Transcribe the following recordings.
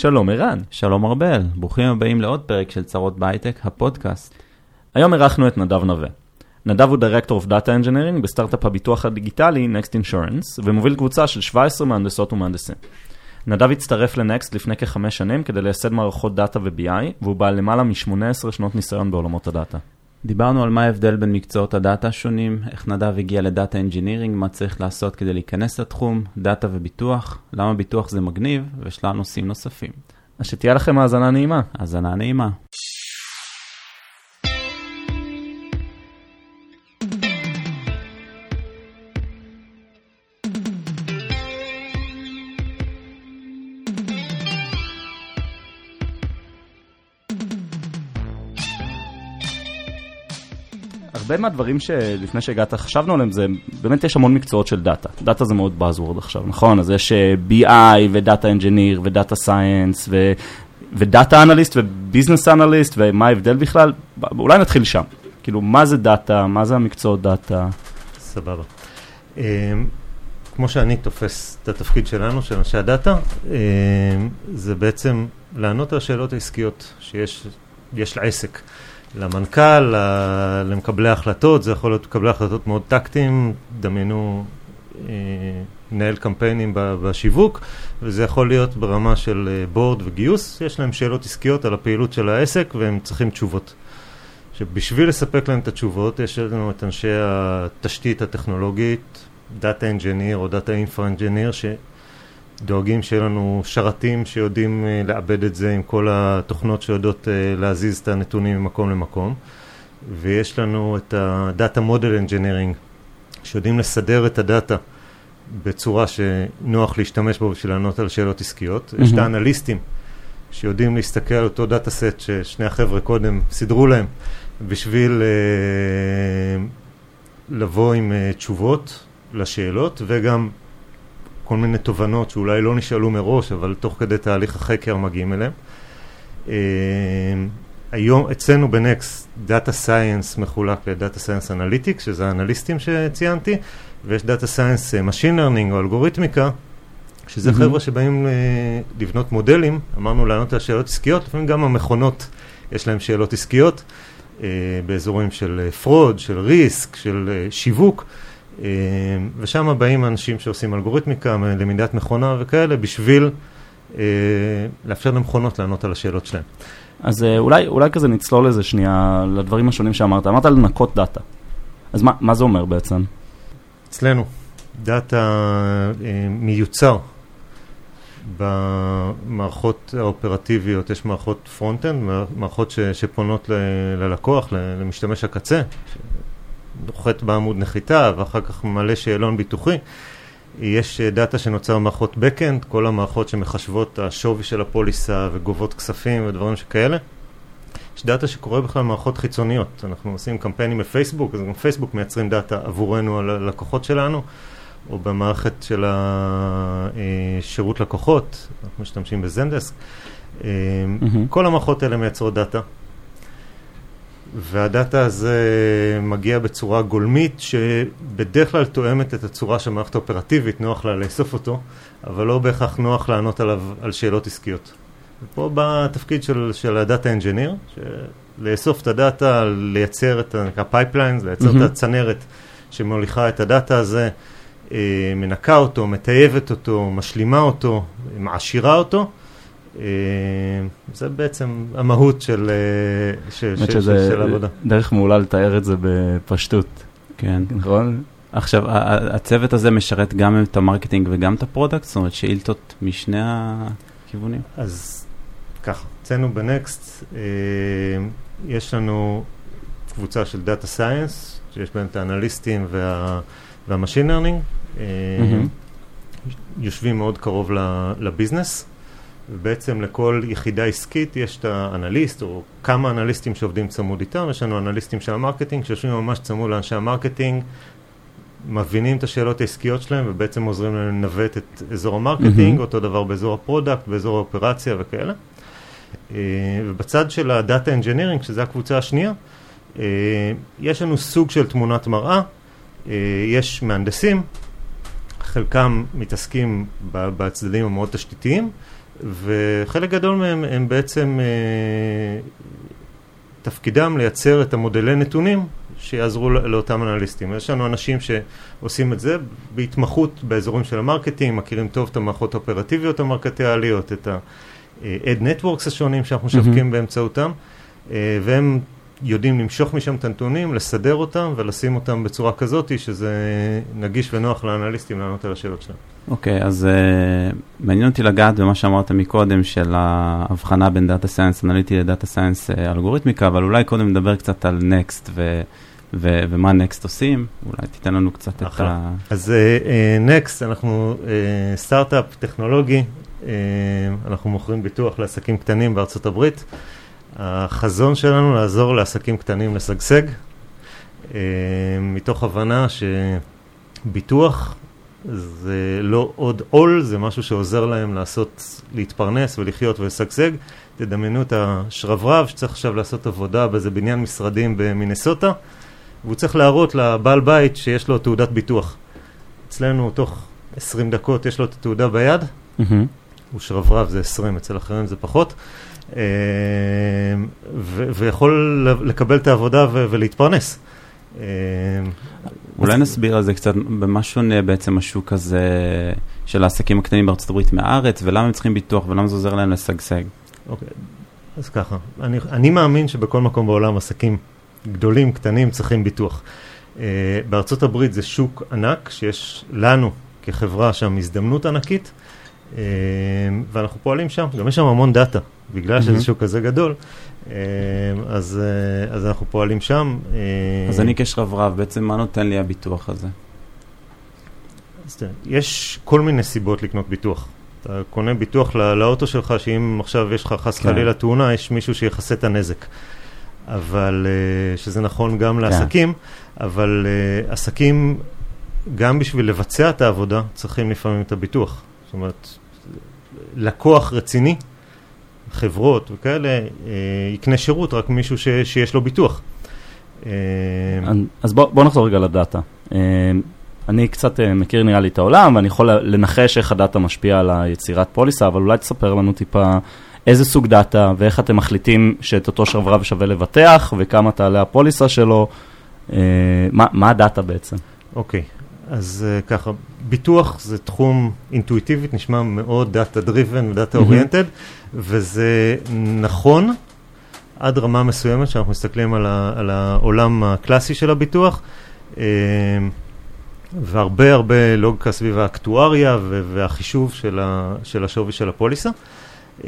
שלום ערן. שלום ארבל, ברוכים הבאים לעוד פרק של צרות בהייטק, הפודקאסט. היום אירחנו את נדב נווה. נדב הוא Director of Data Engineering בסטארט-אפ הביטוח הדיגיטלי Next Insurance, ומוביל קבוצה של 17 מהנדסות ומהנדסים. נדב הצטרף לנקסט לפני כחמש שנים כדי לייסד מערכות דאטה ו-BI, והוא בעל למעלה מ-18 שנות ניסיון בעולמות הדאטה. דיברנו על מה ההבדל בין מקצועות הדאטה השונים, איך נדב הגיע ל data engineering, מה צריך לעשות כדי להיכנס לתחום, דאטה וביטוח, למה ביטוח זה מגניב, ושלל נושאים נוספים. אז שתהיה לכם האזנה נעימה. האזנה נעימה. הרבה מהדברים שלפני שהגעת חשבנו עליהם זה, באמת יש המון מקצועות של דאטה. דאטה זה מאוד buzzword עכשיו, נכון? אז יש אה, BI ודאטה אנג'יניר ודאטה סייאנס ו-data analyst ו-business analyst ומה ההבדל בכלל? אולי נתחיל שם. כאילו, מה זה דאטה? מה זה המקצועות דאטה? סבבה. אמ, כמו שאני תופס את התפקיד שלנו, של אנשי הדאטה, אמ, זה בעצם לענות על השאלות העסקיות שיש לעסק. למנכ"ל, למקבלי ההחלטות, זה יכול להיות מקבלי החלטות מאוד טקטיים, דמיינו מנהל קמפיינים בשיווק, וזה יכול להיות ברמה של בורד וגיוס, יש להם שאלות עסקיות על הפעילות של העסק והם צריכים תשובות. שבשביל לספק להם את התשובות, יש לנו את אנשי התשתית הטכנולוגית, Data Engineer או Data Infra Engineer, דואגים שיהיה לנו שרתים שיודעים uh, לעבד את זה עם כל התוכנות שיודעות uh, להזיז את הנתונים ממקום למקום ויש לנו את ה-Data Model Engineering שיודעים לסדר את הדאטה בצורה שנוח להשתמש בו בשביל לענות על שאלות עסקיות. Mm-hmm. יש את האנליסטים שיודעים להסתכל על אותו dataset ששני החבר'ה קודם סידרו להם בשביל uh, לבוא עם uh, תשובות לשאלות וגם כל מיני תובנות שאולי לא נשאלו מראש, אבל תוך כדי תהליך החקר מגיעים אליהם. אה, היום אצלנו בנקסט דאטה סייאנס מחולק לדאטה סייאנס אנליטיק, שזה האנליסטים שציינתי, ויש data science machine learning או אלגוריתמיקה, שזה mm-hmm. חבר'ה שבאים אה, לבנות מודלים, אמרנו לענות על שאלות עסקיות, לפעמים גם המכונות יש להם שאלות עסקיות, אה, באזורים של fraud, של risk, של שיווק. אה, ושם באים אנשים שעושים אלגוריתמיקה, למידת מכונה וכאלה, בשביל אה, לאפשר למכונות לענות על השאלות שלהם. אז אה, אולי, אולי כזה נצלול איזה שנייה לדברים השונים שאמרת. אמרת לנקות דאטה. אז מה, מה זה אומר בעצם? אצלנו, דאטה מיוצר במערכות האופרטיביות, יש מערכות front-end, מערכות ש, שפונות ל, ללקוח, למשתמש הקצה, נוחת בעמוד נחיתה ואחר כך מלא שאלון ביטוחי. יש אה, דאטה שנוצר במערכות backend, כל המערכות שמחשבות השווי של הפוליסה וגובות כספים ודברים שכאלה. יש דאטה שקורה בכלל במערכות חיצוניות, אנחנו עושים קמפיינים בפייסבוק, אז גם פייסבוק מייצרים דאטה עבורנו על הלקוחות שלנו, או במערכת של השירות לקוחות, אנחנו משתמשים ב-Zendesk. Mm-hmm. כל המערכות האלה מייצרות דאטה, והדאטה הזה מגיע בצורה גולמית שבדרך כלל תואמת את הצורה שהמערכת האופרטיבית נוח לה לאסוף אותו, אבל לא בהכרח נוח לענות עליו על שאלות עסקיות. ופה בא התפקיד של, של ה-data engineer, לאסוף את הדאטה, לייצר את ה-pipelines, לייצר mm-hmm. את הצנרת שמוליכה את הדאטה הזה, אה, מנקה אותו, מטייבת אותו, משלימה אותו, מעשירה אותו. אה, זה בעצם המהות של, אה, של עבודה. דרך מעולה לתאר את זה בפשטות. כן. נכון? עכשיו, הצוות הזה משרת גם את ה-marketing וגם את ה-product? זאת אומרת, שאילתות משני הכיוונים? אז ככה, אצלנו בנקסט אה, יש לנו קבוצה של data science, שיש בהם את האנליסטים וה, וה-machine learning, אה, mm-hmm. יושבים מאוד קרוב ל-business. ובעצם לכל יחידה עסקית יש את האנליסט, או כמה אנליסטים שעובדים צמוד איתם, יש לנו אנליסטים של ה-marketing שיושבים ממש צמוד לאנשי ה-marketing, מבינים את השאלות העסקיות שלהם ובעצם עוזרים להם לנווט את אזור ה-marketing, mm-hmm. אותו דבר באזור ה-product, באזור האופרציה וכאלה. אה, ובצד של הדאטה אנג'ינירינג, שזו הקבוצה השנייה, אה, יש לנו סוג של תמונת מראה, אה, יש מהנדסים, חלקם מתעסקים בצדדים המאוד תשתיתיים, וחלק גדול מהם הם בעצם אה, תפקידם לייצר את המודלי נתונים שיעזרו לאותם אנליסטים. יש לנו אנשים שעושים את זה בהתמחות באזורים של ה-marketing, מכירים טוב את המערכות האופרטיביות המרקטיאליות, את ה-Ad Networks השונים שאנחנו משווקים mm-hmm. באמצעותם, אה, והם יודעים למשוך משם את הנתונים, לסדר אותם ולשים אותם בצורה כזאת שזה נגיש ונוח לאנליסטים לענות על השאלות שלהם. אוקיי, okay, אז uh, מעניין אותי לגעת במה שאמרת מקודם של ההבחנה בין data science אנליטי ל data science אלגוריתמיקה, אבל אולי קודם נדבר קצת על נקסט ו... ו- ומה נקסט עושים, אולי תיתן לנו קצת אחלה. את ה... אז נקסט, uh, uh, אנחנו uh, סטארט-אפ טכנולוגי, uh, אנחנו מוכרים ביטוח לעסקים קטנים בארצות הברית. החזון שלנו לעזור לעסקים קטנים לשגשג, אה, מתוך הבנה שביטוח זה לא עוד עול, זה משהו שעוזר להם לעשות, להתפרנס ולחיות ולשגשג. תדמיינו את השרברב שצריך עכשיו לעשות עבודה באיזה בניין משרדים במינסוטה, והוא צריך להראות לבעל בית שיש לו תעודת ביטוח. אצלנו תוך 20 דקות יש לו את התעודה ביד, mm-hmm. הוא שרברב זה 20, אצל אחרים זה פחות. אה, ויכול לקבל את העבודה ולהתפרנס. אה, אולי נסביר על זה קצת, במה שונה בעצם השוק הזה של העסקים הקטנים בארצות הברית מהארץ, ולמה הם צריכים ביטוח ולמה זה עוזר להם לשגשג? אוקיי, אז ככה, אני, אני מאמין שבכל מקום בעולם עסקים גדולים, קטנים, צריכים ביטוח. Uh, בארצות הברית זה שוק ענק, שיש לנו כחברה שם הזדמנות ענקית, ואנחנו פועלים שם, גם יש שם המון דאטה. בגלל שזה שוק כזה גדול, אה, אז, אה, אז אנחנו פועלים שם. אה, אז אני כשרברב, בעצם מה נותן לי הביטוח הזה? יש כל מיני סיבות לקנות ביטוח. אתה קונה ביטוח לא, לאוטו שלך, שאם עכשיו יש לך חס כן. חלילה תאונה, יש מישהו שיכסה את הנזק. אבל, שזה נכון גם כן. לעסקים, אבל עסקים, גם בשביל לבצע את העבודה, צריכים לפעמים את הביטוח. זאת אומרת, לקוח רציני חברות וכאלה, אה, יקנה שירות רק מישהו ש, שיש לו ביטוח. אה, אז בוא, בוא נחזור רגע לדאטה. אה, אני קצת מכיר נראה לי את העולם, ואני יכול לנחש איך הדאטה משפיע על היצירת פוליסה, אבל אולי תספר לנו טיפה איזה סוג דאטה, ואיך אתם מחליטים שאת אותו שרברב שווה לבטח, וכמה תעלה הפוליסה שלו, מה, מה הדאטה בעצם? אוקיי, okay. אז uh, ככה, ביטוח זה תחום אינטואיטיבית, נשמע מאוד data driven ו data oriented, וזה נכון עד רמה מסוימת, שאנחנו מסתכלים על, ה, על העולם הקלאסי של הביטוח, uh, והרבה הרבה לוגיקה סביב האקטואריה והחישוב של, ה, של השווי של הפוליסה. Uh,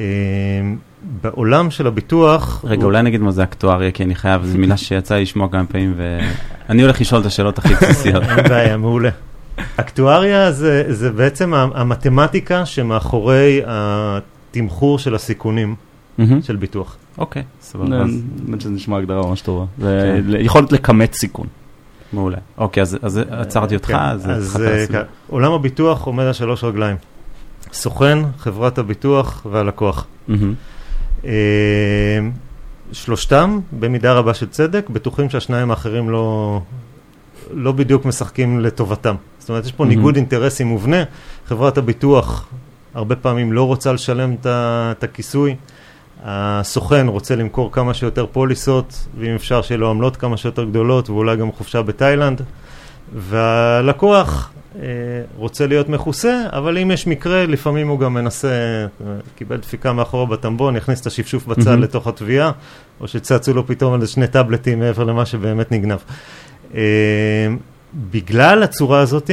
בעולם של הביטוח... רגע, הוא... אולי נגיד מה זה אקטואריה, כי אני חייב, זו מילה שיצא לי לשמוע כמה פעמים, ואני הולך לשאול את השאלות הכי בסיסיות. אין בעיה, מעולה. אקטואריה זה, זה בעצם המתמטיקה שמאחורי התמחור של הסיכונים של ביטוח. אוקיי, סבבה. באמת שזה נשמע הגדרה ממש טובה. זה כן. יכולת לכמת סיכון. מעולה. אוקיי, אז עצרתי אותך, אז... אז אה, עולם הביטוח עומד על שלוש רגליים. סוכן, חברת הביטוח והלקוח. אה, שלושתם, במידה רבה של צדק, בטוחים שהשניים האחרים לא, לא בדיוק משחקים לטובתם. זאת אומרת, יש פה mm-hmm. ניגוד אינטרסים מובנה. חברת הביטוח הרבה פעמים לא רוצה לשלם את הכיסוי. הסוכן רוצה למכור כמה שיותר פוליסות, ואם אפשר שיהיה לו עמלות כמה שיותר גדולות, ואולי גם חופשה בתאילנד. והלקוח רוצה להיות מכוסה, אבל אם יש מקרה, לפעמים הוא גם מנסה, קיבל דפיקה מאחורה בטמבון, יכניס את השפשוף בצד mm-hmm. לתוך התביעה, או שצצו לו פתאום על שני טאבלטים מעבר למה שבאמת נגנב. אה, בגלל הצורה הזאת,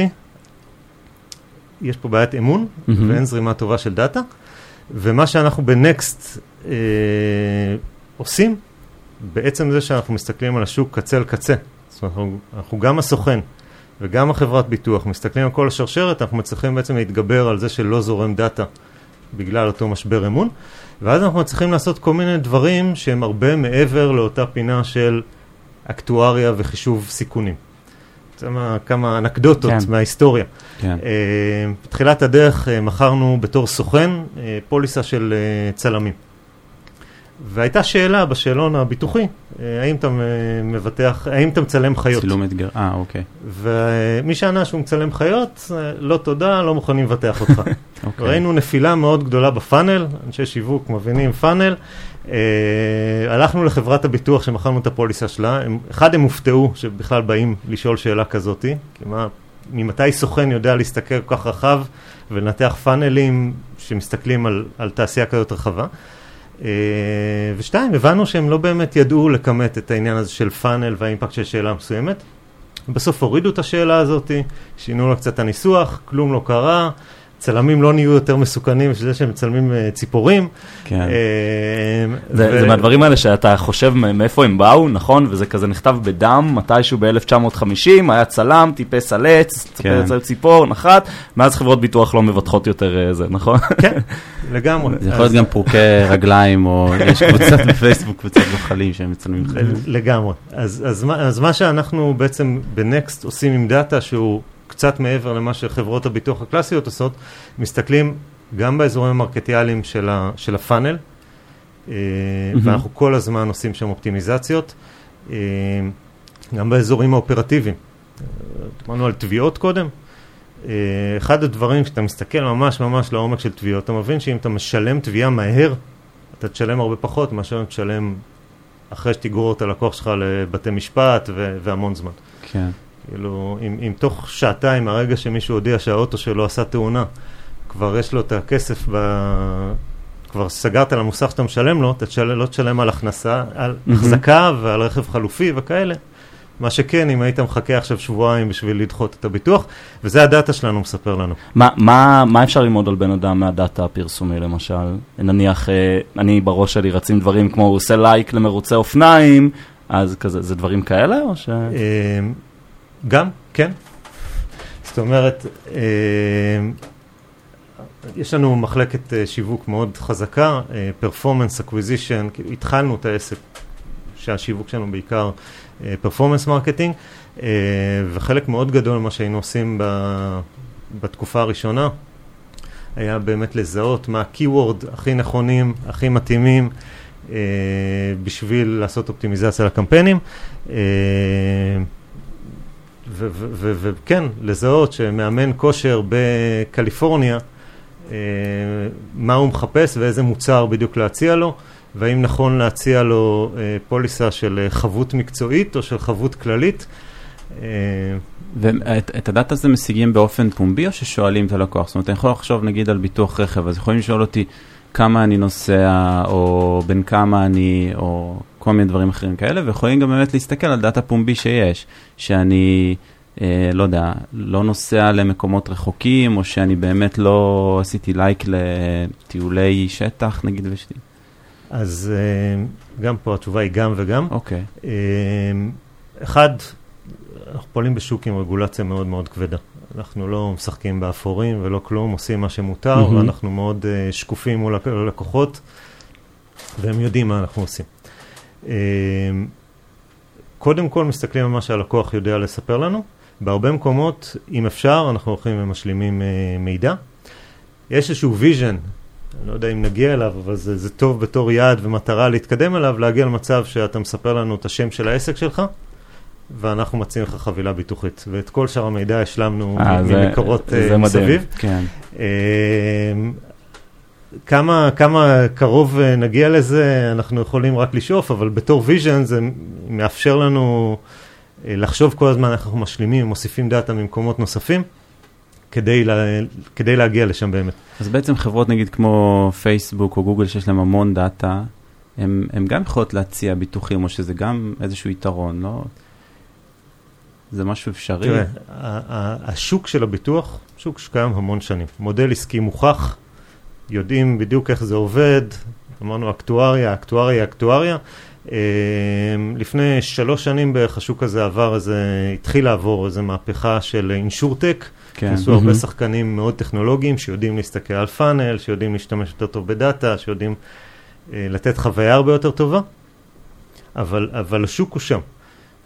יש פה בעיית אמון, mm-hmm. ואין זרימה טובה של דאטה, ומה שאנחנו בנקסט אה, עושים, בעצם זה שאנחנו מסתכלים על השוק קצה אל קצה. זאת אומרת, אנחנו, אנחנו גם הסוכן וגם החברת ביטוח, מסתכלים על כל השרשרת, אנחנו מצליחים בעצם להתגבר על זה שלא זורם דאטה בגלל אותו משבר אמון, ואז אנחנו מצליחים לעשות כל מיני דברים שהם הרבה מעבר לאותה פינה של אקטואריה וחישוב סיכונים. זה כמה אנקדוטות כן. מההיסטוריה. כן. Uh, בתחילת הדרך uh, מכרנו בתור סוכן uh, פוליסה של uh, צלמים. והייתה שאלה בשאלון הביטוחי, אה, האם אתה מבטח, האם אתה מצלם חיות? צילום אתגר, אה, אוקיי. ומי שענה שהוא מצלם חיות, אה, לא תודה, לא מוכנים לבטח אותך. אוקיי. ראינו נפילה מאוד גדולה בפאנל, אנשי שיווק מבינים פאנל. אה, הלכנו לחברת הביטוח שמכרנו את הפוליסה שלה, הם, אחד הם הופתעו שבכלל באים לשאול שאלה כזאתי, כי מה, ממתי סוכן יודע להסתכל כל כך רחב ולנתח פאנלים שמסתכלים על, על תעשייה כזאת רחבה. אה, ושתיים, הבנו שהם לא באמת ידעו לכמת את העניין הזה של פאנל והאימפקט של שאלה מסוימת. בסוף הורידו את השאלה הזאת, שינו לה קצת הניסוח, כלום לא קרה. צלמים לא נהיו יותר מסוכנים בשביל זה שהם מצלמים uh, ציפורים. כן. Uh, זה. זה מהדברים האלה שאתה חושב מאיפה הם באו, נכון? וזה כזה נכתב בדם, מתישהו ב-1950, היה צלם, טיפס על עץ, כן. ציפור, נחת, מאז חברות ביטוח לא מבטחות יותר uh, זה, נכון? כן, לגמרי. זה יכול להיות גם פורקי רגליים, או יש קבוצת בפייסבוק, קבוצת זוחלים שהם מצלמים חיים. לגמרי. אז, אז, אז מה שאנחנו בעצם בנקסט עושים עם דאטה שהוא... קצת מעבר למה שחברות הביטוח הקלאסיות עושות, מסתכלים גם באזורים המרקטיאליים של, ה, של הפאנל, mm-hmm. ואנחנו כל הזמן עושים שם אופטימיזציות, אה, גם באזורים האופרטיביים. אמרנו על תביעות קודם. אחד הדברים, כשאתה מסתכל ממש ממש לעומק של תביעות, אתה מבין שאם אתה משלם תביעה מהר, אתה תשלם הרבה פחות מאשר תשלם אחרי שתגרור את הלקוח שלך לבתי משפט והמון זמן. כן. כאילו, אם, אם תוך שעתיים מהרגע שמישהו הודיע שהאוטו שלו עשה תאונה, כבר יש לו את הכסף, ב... כבר סגרת על המוסך שאתה משלם לו, אתה תשל... לא תשלם על הכנסה, על mm-hmm. החזקה ועל רכב חלופי וכאלה. מה שכן, אם היית מחכה עכשיו שבועיים בשביל לדחות את הביטוח, וזה הדאטה שלנו מספר לנו. מה, מה, מה אפשר ללמוד על בן אדם מהדאטה הפרסומי למשל? נניח, אה, אני בראש שלי רצים דברים כמו הוא עושה לייק למרוצי אופניים, אז כזה, זה דברים כאלה או ש... גם, כן. זאת אומרת, אה, יש לנו מחלקת אה, שיווק מאוד חזקה, אה, performance acquisition, כאילו התחלנו את העסק שהשיווק שלנו בעיקר performance marketing, וחלק מאוד גדול ממה שהיינו עושים בתקופה הראשונה היה באמת לזהות מה ה-keyword הכי נכונים, הכי מתאימים בשביל לעשות אופטימיזציה לקמפיינים. וכן, לזהות שמאמן כושר בקליפורניה, אה, מה הוא מחפש ואיזה מוצר בדיוק להציע לו, והאם נכון להציע לו אה, פוליסה של חבות מקצועית או של חבות כללית. אה, ואת הדאטה הזה משיגים באופן פומבי או ששואלים את הלקוח? זאת אומרת, אני יכול לחשוב נגיד על ביטוח רכב, אז יכולים לשאול אותי כמה אני נוסע, או בין כמה אני, או כל מיני דברים אחרים כאלה, ויכולים גם באמת להסתכל על דאטה פומבי שיש, שאני, אה, לא יודע, לא נוסע למקומות רחוקים, או שאני באמת לא עשיתי לייק לטיולי שטח, נגיד ושתי. אז אה, גם פה התשובה היא גם וגם. אוקיי. אה, אחד, אנחנו פועלים בשוק עם רגולציה מאוד מאוד כבדה. אנחנו לא משחקים באפורים ולא כלום, עושים מה שמותר, mm-hmm. ואנחנו מאוד uh, שקופים מול הלקוחות, והם יודעים מה אנחנו עושים. Uh, קודם כל מסתכלים על מה שהלקוח יודע לספר לנו. בהרבה מקומות, אם אפשר, אנחנו הולכים ומשלימים uh, מידע. יש איזשהו vision, אני לא יודע אם נגיע אליו, אבל זה, זה טוב בתור יעד ומטרה להתקדם אליו, להגיע למצב שאתה מספר לנו את השם של העסק שלך, ואנחנו מציעים לך חבילה ביטוחית. ואת כל שאר המידע השלמנו אה, ממקורות uh, מסביב. כן. Uh, כמה, כמה קרוב uh, נגיע לזה, אנחנו יכולים רק לשאוף, אבל בתור vision זה מאפשר לנו לחשוב כל הזמן איך אנחנו משלימים, מוסיפים דאטה ממקומות נוספים. כדי, לה, כדי להגיע לשם באמת. אז בעצם חברות נגיד כמו פייסבוק או גוגל שיש להם המון דאטה, הם גם יכולות להציע ביטוחים, או שזה גם איזשהו יתרון, לא? זה משהו אפשרי? תראה, השוק של הביטוח, שוק שקיים המון שנים. מודל עסקי מוכח, יודעים בדיוק איך זה עובד, אמרנו אקטואריה, אקטואריה, אקטואריה. אמ, לפני שלוש שנים בערך השוק הזה עבר איזה, התחיל לעבור איזה מהפכה של אינשורטק. כן. עשו הרבה שחקנים מאוד טכנולוגיים שיודעים להסתכל על פאנל, שיודעים להשתמש יותר טוב בדאטה, שיודעים אה, לתת חוויה הרבה יותר טובה, אבל, אבל השוק הוא שם.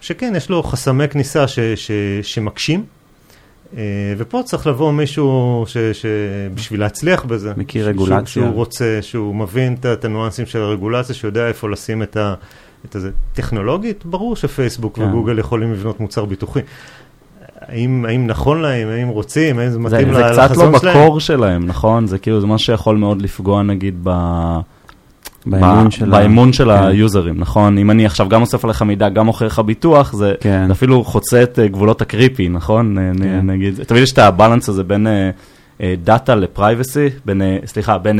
שכן, יש לו חסמי כניסה ש, ש, שמקשים, אה, ופה צריך לבוא מישהו ש, שבשביל להצליח בזה. מכיר ש- רגולציה. שהוא, שהוא רוצה, שהוא מבין את את הניואנסים של הרגולציה, שיודע איפה לשים את ה... את הזה. טכנולוגית, ברור שפייסבוק כן. וגוגל יכולים לבנות מוצר ביטוחי. האם, האם נכון להם, האם רוצים, האם זה זה, מתאים זה קצת לא לחזון שלהם? בקור שלהם, נכון? זה כאילו, זה מה שיכול מאוד לפגוע נגיד ב... באמון ב- של ה- באמון של כן. היוזרים, נכון? אם אני עכשיו גם אוסף עליך מידע, גם מוכר לך ביטוח, זה כן. זה אפילו חוצה את אה, גבולות ה creepy, נכון? נ- כן. נגיד, תמיד יש את ה balance הזה בין data ל privacy, בין, אה, סליחה, בין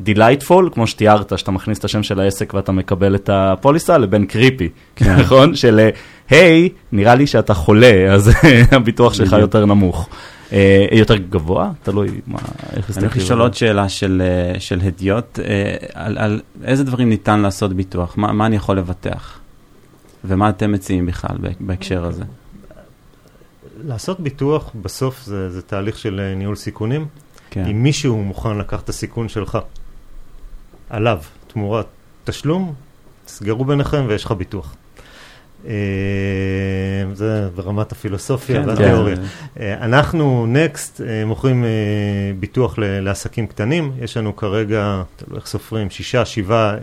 delightful, כמו שתיארת, שאתה מכניס את השם של העסק ואתה מקבל את הפוליסה, לבין creepy, כן. נכון? של אה, היי, נראה לי שאתה חולה, אז הביטוח שלך. יותר נמוך. אה, יותר גבוה? תלוי מה, איך אני מסתכלים. הולך לשאול עוד שאלה של, אה, של הדיוט, אה, על, על איזה דברים ניתן לעשות ביטוח? מה, מה אני יכול לבטח? ומה אתם מציעים בכלל בהק- בהקשר הזה? לעשות ביטוח בסוף זה, זה תהליך של אה, ניהול סיכונים. כן. אם מישהו מוכן לקחת את הסיכון שלך עליו תמורת תשלום, תסגרו ביניכם ויש לך ביטוח. אה, זה ברמת הפילוסופיה כן, והתיאוריה. זה- אה, אנחנו, נקסט, מוכרים אה, ביטוח ל- לעסקים קטנים. יש לנו כרגע, תלוי איך סופרים, שישה, שבעה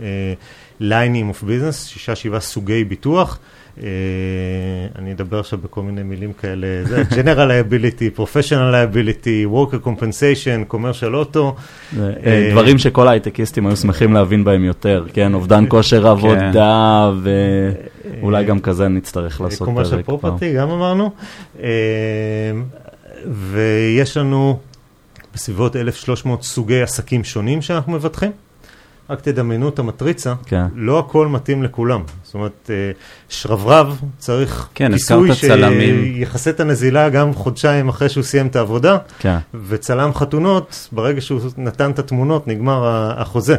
ליינים אוף ביזנס, שישה, שבעה סוגי ביטוח. אה, אני אדבר עכשיו בכל מיני מילים כאלה, זה General liability, Professional liability, Worker compensation, commercial auto. זה, אה, דברים שכל ההייטקיסטים היו שמחים להבין בהם יותר, כן? אובדן כושר עבודה, ואולי גם כזה נצטרך לעשות פרק. commercial property, גם אמרנו. אה, ויש לנו בסביבות 1,300 סוגי עסקים שונים שאנחנו מבטחים. רק תדמיינו את המטריצה, כן. לא הכל מתאים לכולם. זאת אומרת, אה, שרברב צריך כן, כיסוי. שיכסה את הנזילה גם חודשיים אחרי שהוא סיים את העבודה, כן. וצלם חתונות, ברגע שהוא נתן את התמונות, נגמר החוזה.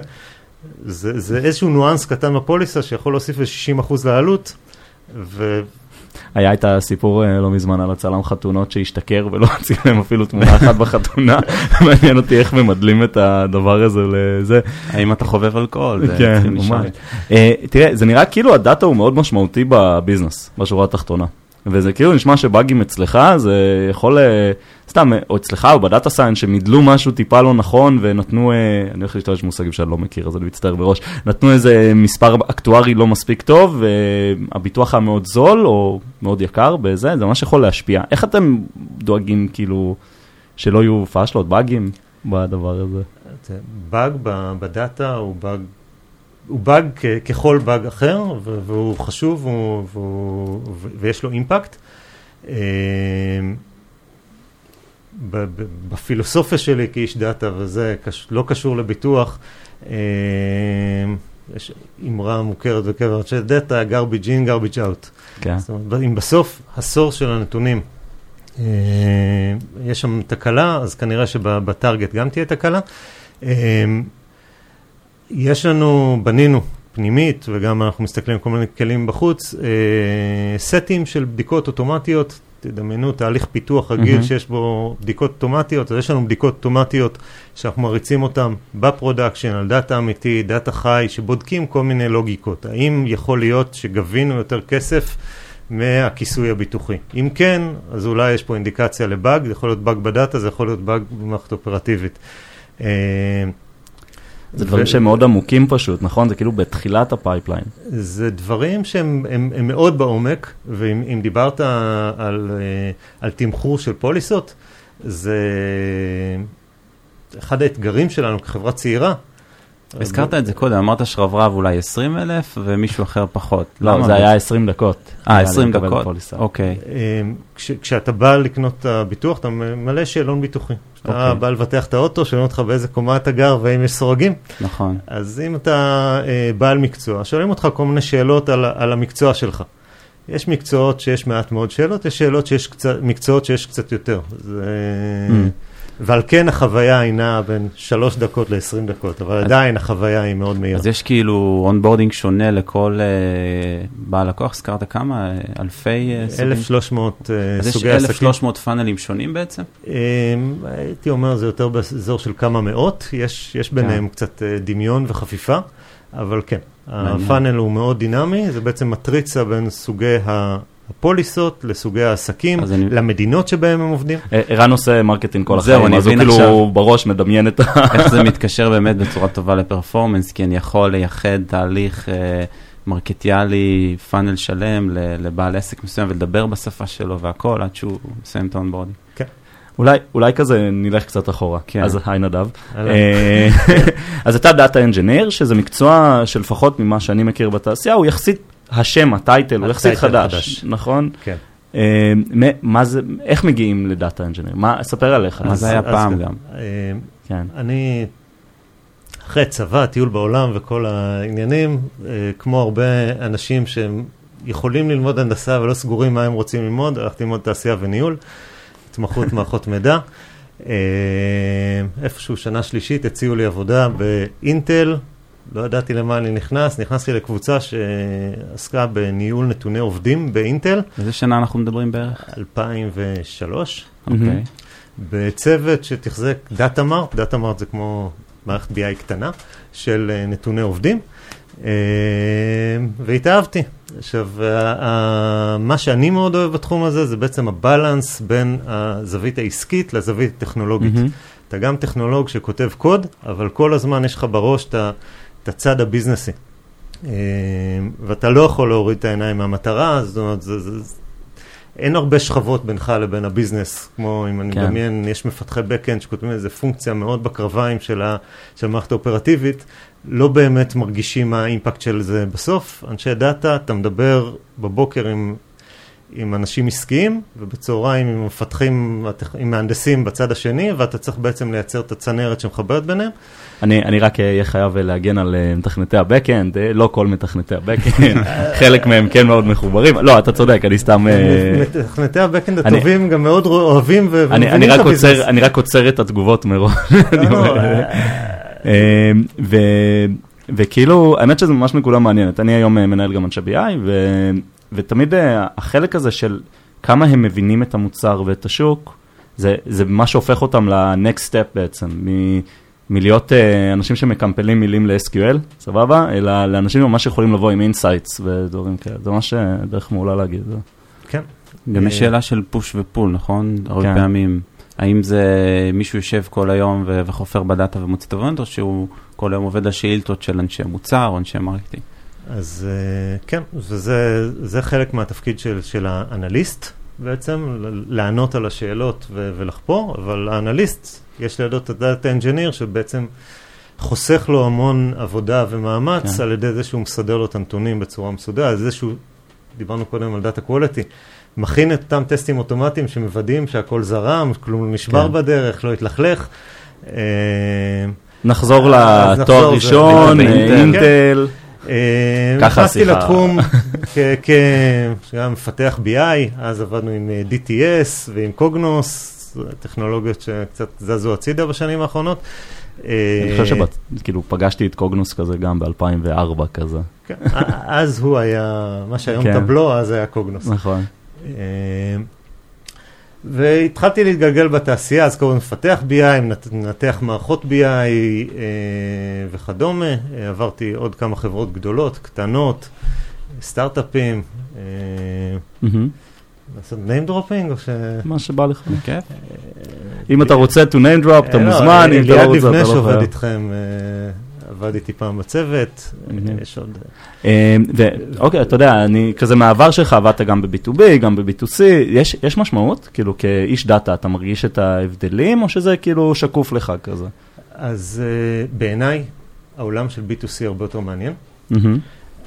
זה, זה איזשהו ניואנס קטן בפוליסה שיכול להוסיף ל-60% לעלות, ו... היה את הסיפור אה, לא מזמן על הצלם חתונות שהשתכר ולא צילם אפילו תמונה אחת בחתונה. מעניין אותי איך ממדלים את הדבר הזה לזה. האם אתה חובב אלכוהול? כן. ממש. אה, תראה, זה נראה כאילו הדאטה הוא מאוד משמעותי בביזנס, בשורה התחתונה. וזה כאילו נשמע שבאגים אצלך, זה יכול, אה, סתם, אה, או אצלך או ב data science, שמידלו משהו טיפה לא נכון ונתנו, אה, אני הולך להשתמש במושגים שאני לא מכיר, אז אני מצטער בראש, נתנו איזה מספר אקטוארי לא מספיק טוב, והביטוח היה מאוד זול או מאוד יקר בזה, זה ממש יכול להשפיע. איך אתם דואגים כאילו שלא יהיו פאשלות, באגים בדבר הזה? זה באג בדאטה הוא באג, הוא באג ככל באג אחר, והוא חשוב והוא, והוא, ויש לו אימפקט. בפילוסופיה שלי כאיש דאטה, וזה קש, לא קשור לביטוח, אה, יש אמרה מוכרת וחברת של דאטה, garbage in, garbage out. כן. זאת אומרת, אם בסוף ה source של הנתונים, אה, יש שם תקלה, אז כנראה שב target גם תהיה תקלה. אה, יש לנו, בנינו פנימית, וגם אנחנו מסתכלים על כל מיני כלים בחוץ, סטים של בדיקות אוטומטיות. תדמיינו תהליך פיתוח רגיל מהמם. שיש בו בדיקות אוטומטיות, אז יש לנו בדיקות אוטומטיות שאנחנו מריצים אותן ב production, על דאטה אמיתי, דאטה חי, שבודקים כל מיני לוגיקות. האם יכול להיות שגבינו יותר כסף מהכיסוי הביטוחי? אם כן, אז אולי יש פה אינדיקציה לבאג, זה יכול להיות באג בדאטה, זה יכול להיות באג במערכת אופרטיבית. זה דברים ו- שהם מאוד עמוקים פשוט, נכון? זה כאילו בתחילת ה pipeline. זה דברים שהם הם, הם מאוד בעומק, ואם אם דיברת על, אה, על תמחור של פוליסות, זה אחד האתגרים שלנו כחברה צעירה. הזכרת את זה קודם, אמרת שרברב אולי 20 אלף ומישהו אחר פחות. לא? זה היה 20 דקות. אה, היה לי 20 לקבל דקות? אוקיי. כש, כשאתה בא לקנות את הביטוח, אתה ממלא שאלון ביטוחי. כשאתה אוקיי. בא לבטח את האוטו, שואלים אותך באיזה קומה אתה גר והאם יש סורגים. נכון. אז אם אתה אה, בעל מקצוע, שואלים אותך כל מיני שאלות על המקצוע שלך. יש מקצועות שיש מעט מאוד שאלות, יש שאלות שיש קצת, מקצועות שיש קצת יותר. זה, Mm. ועל כן החוויה היא נעה בין שלוש דקות ל-20 דקות, אבל אז- עדיין החוויה היא מאוד מהירה. אז יש כאילו onboarding שונה לכל אה, בעל לקוח, הזכרת כמה? אה, אלפי אה, סוגים? 1,300 אה, אז יש סוגי עסקים. 1,300 פאנלים שונים בעצם? אה, הייתי אומר זה יותר באזור של כמה מאות, יש, יש ביניהם קצת אה, דמיון וחפיפה, אבל כן, מעניין. הפאנל הוא מאוד דינמי, זה בעצם מטריצה בין סוגי הפוליסות, לסוגי העסקים, אני- למדינות שבהם הם עובדים. אה, ערן עושה מרקטינג כל זהו, החיים, אני אז הוא כאילו עכשיו. בראש מדמיין את ה... איך זה מתקשר באמת בצורה טובה לפרפורמנס, כי אני יכול לייחד תהליך אה, מרקטיאלי, פאנל שלם ל- לבעל עסק מסוים ולדבר בשפה שלו והכל עד שהוא מסיים את ה onboarding. אולי, אולי כזה נלך קצת אחורה. כן. אז היי נדב. אה, אז אתה data engineer, שזה מקצוע שלפחות ממה שאני מכיר בתעשייה, הוא יחסית, השם, ה title, הוא יחסית חדש, חדש. נכון? כן. אה, מה זה, איך מגיעים ל data engineer? מה, ספר עליך. מה זה היה אז פעם. גם? אה, כן. אני, אחרי צבא, טיול בעולם וכל העניינים, אה, כמו הרבה אנשים שהם יכולים ללמוד הנדסה ולא סגורים מה הם רוצים ללמוד, הלכתי ללמוד תעשייה וניהול, התמחות מערכות מידע. איפשהו שנה שלישית הציעו לי עבודה באינטל, לא ידעתי למה אני נכנס, נכנסתי לקבוצה שעסקה בניהול נתוני עובדים באינטל, איזה שנה אנחנו מדברים בערך? 2003. אוקיי. בצוות שתחזק דאטה מארט, דאטה מארט זה כמו מערכת BI קטנה של אה, נתוני עובדים, אה, והתאהבתי. עכשיו, מה שאני מאוד אוהב בתחום הזה זה בעצם הבלנס בין הזווית העסקית לזווית הטכנולוגית. מהמם. אתה גם טכנולוג שכותב קוד, אבל כל הזמן יש לך בראש את ה- את הצד הביזנסי. אה, ואתה לא יכול להוריד את העיניים מהמטרה, זאת אומרת, זה, זה, זה, אין הרבה שכבות בינך לבין הביזנס, כמו אם אני כן. מדמיין, יש מפתחי backend שכותבים איזה פונקציה מאוד בקרביים של, ה, של המערכת האופרטיבית, לא באמת מרגישים מה ה impact של זה בסוף. אנשי דאטה, אתה מדבר בבוקר עם, עם אנשים עסקיים, ובצהריים עם מפתחים, עם מהנדסים בצד השני, ואתה צריך בעצם לייצר את הצנרת שמחברת ביניהם. אני, אני רק אהיה חייב להגן על אה, מתכנתי ה backend, אה, לא כל מתכנתי ה backend, חלק מהם כן מאוד מחוברים, לא, אתה צודק, אני סתם... אה, מתכנתי ה backend הטובים גם מאוד אוהבים ומבינים את ה business. אני רק עוצר את התגובות מראש. לא, אה, אה, ו, וכאילו, האמת שזה ממש נקודה מעניינת. אני היום אה, מנהל גם אנשי BI, ותמיד אה, החלק הזה של כמה הם מבינים את המוצר ואת השוק, זה, זה מה שהופך אותם ל-next step בעצם, מ, מלהיות אה, אנשים שמקמפלים מילים ל-SQL, סבבה? אלא לאנשים ממש יכולים לבוא עם insights ודברים כאלה. זה ממש אה, דרך מעולה להגיד. כן. גם יש שאלה של push ו pull, נכון? הרבה כן. פעמים. האם זה מישהו יושב כל היום וחופר בדאטה ומוציא את התובנות, או שהוא כל היום עובד על שאילתות של אנשי מוצר או אנשי marketing? אז אה, כן, וזה זה חלק מהתפקיד של, של האנליסט בעצם, לענות על השאלות ו- ולחפור, אבל האנליסט, יש לידו את ה data engineer שבעצם חוסך לו המון עבודה ומאמץ כן. על ידי זה שהוא מסדר לו את הנתונים בצורה מסודרת, זה שהוא, דיברנו קודם על דאטה קוולטי, מכין את אותם טסטים אוטומטיים שמוודאים שהכל זרם, כלום לא נשבר כן. הדרך, לא התלכלך. אה, נחזור לתואר ראשון, אה. אינטל. אה, ככה נכנסתי השיחה. לתחום כ- כ- גם מפתח BI, אז עבדנו עם אה, DTS ועם קוגנוס, טכנולוגיות שקצת זזו הצידה בשנים האחרונות. אני אה, חושב שכאילו פגשתי את קוגנוס כזה גם ב-2004 כזה. כן, אז הוא היה, מה שהיום כן. טבלו, אז היה קוגנוס. נכון. והתחלתי להתגלגל בתעשייה, אז קודם מפתח BI, מנתח- מנתח מערכות BI אה, וכדומה. אה, עברתי עוד כמה חברות גדולות, קטנות, סטארט-אפים. אה. לעשות name dropping או ש... מה שבא לך. בכיף. אם אתה רוצה to name drop, אתה לא, מוזמן, אם אתה לא ליעד רוצה, לבנה אתה לא שעובד חייב. איתכם, אה, עבד איתי פעם בצוות. יש עוד... אה, ואוקיי, אתה יודע, אני כזה מהעבר שלך עבדת גם ב-B2B, גם ב-B2C, יש משמעות? כאילו כאיש דאטה, אתה מרגיש את ההבדלים, או שזה כאילו שקוף לך כזה? אז אה, בעיניי, העולם של B2C הרבה יותר מעניין.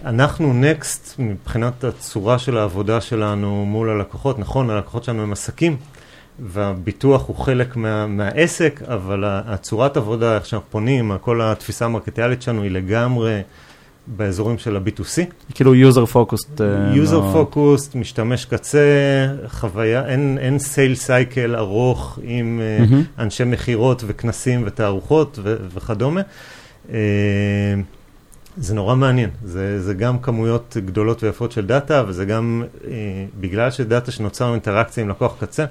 אנחנו נקסט, מבחינת הצורה של העבודה שלנו מול הלקוחות, נכון, הלקוחות שלנו הם עסקים, והביטוח הוא חלק מה, מהעסק, אבל הצורת עבודה, איך שאנחנו פונים, כל התפיסה המרקטיאלית שלנו היא לגמרי באזורים של ה-B2C. כאילו user focused. אה, user מאוד. focused, משתמש קצה, חוויה, אין, אין סייל סייקל ארוך עם מהמם. אנשי מכירות וכנסים ותערוכות ו- וכדומה. אה, זה נורא מעניין, זה, זה גם כמויות גדולות ויפות של דאטה, וזה גם אה, בגלל שדאטה שנוצר מאינטראקציה עם לקוח קצה,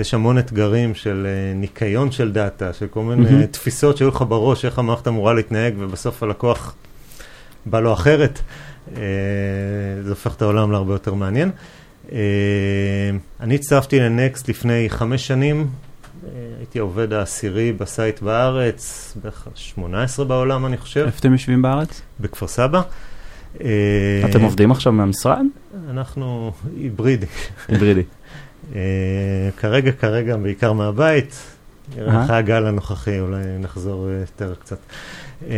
יש המון אתגרים של אה, ניקיון של דאטה, של כל מיני מהמם. תפיסות שהיו לך בראש, איך המערכת אמורה להתנהג, ובסוף הלקוח בא לו אחרת. אה, זה הופך את העולם להרבה יותר מעניין. אה, אני הצטרפתי ל Next לפני חמש שנים, אה, הייתי העובד העשירי ב site בארץ, בערך 18 בעולם אני חושב, איפה אתם יושבים בארץ? בכפר סבא. אתם עובדים עכשיו מהמשרד? אנחנו היברידי. היברידי. אה, כרגע, כרגע, בעיקר מהבית. נראה. אחרי הגל הנוכחי, אולי נחזור אה, יותר קצת. אה,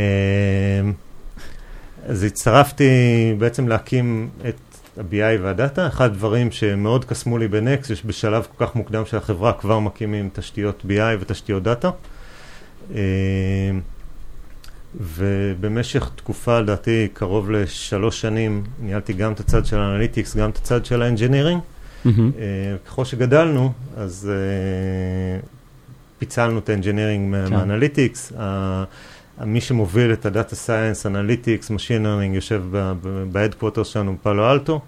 אז הצטרפתי בעצם להקים את ה-BI והדאטה. אחד הדברים שמאוד קסמו לי בנקס, יש בשלב כל כך מוקדם של החברה כבר מקימים תשתיות BI ותשתיות דאטה. ובמשך תקופה, לדעתי, קרוב לשלוש שנים, ניהלתי גם את הצד של ה analytics, גם את הצד של ה engineering. מהמם. אה, ככל שגדלנו, אז אה, פיצלנו את ה engineering כן. מה analytics. מי שמוביל את ה data science, analytics, Machine Learning, יושב ב headquarter שלנו בפאלו אלטו,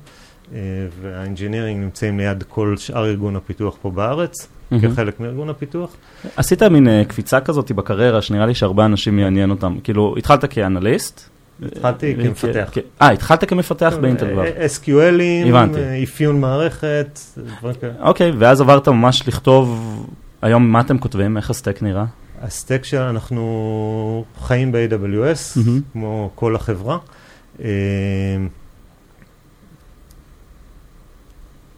אה, וה engineering נמצאים ליד כל שאר ארגון הפיתוח פה בארץ, מהמם. כחלק מארגון הפיתוח. עשית מין אה, קפיצה כזאת בקריירה, שנראה לי שהרבה אנשים יעניין אותם. כאילו, התחלת כאנליסט. התחלתי אה, כמפתח. כ- כ- אה, התחלת כמפתח באינטל כבר. אה, SQLים. אה, אפיון מערכת, דברים כאלה. אוקיי, ואז עברת ממש לכתוב, היום מה אתם כותבים? איך הסטק נראה? הסטק שאנחנו חיים ב-AWS. כמו כל החברה.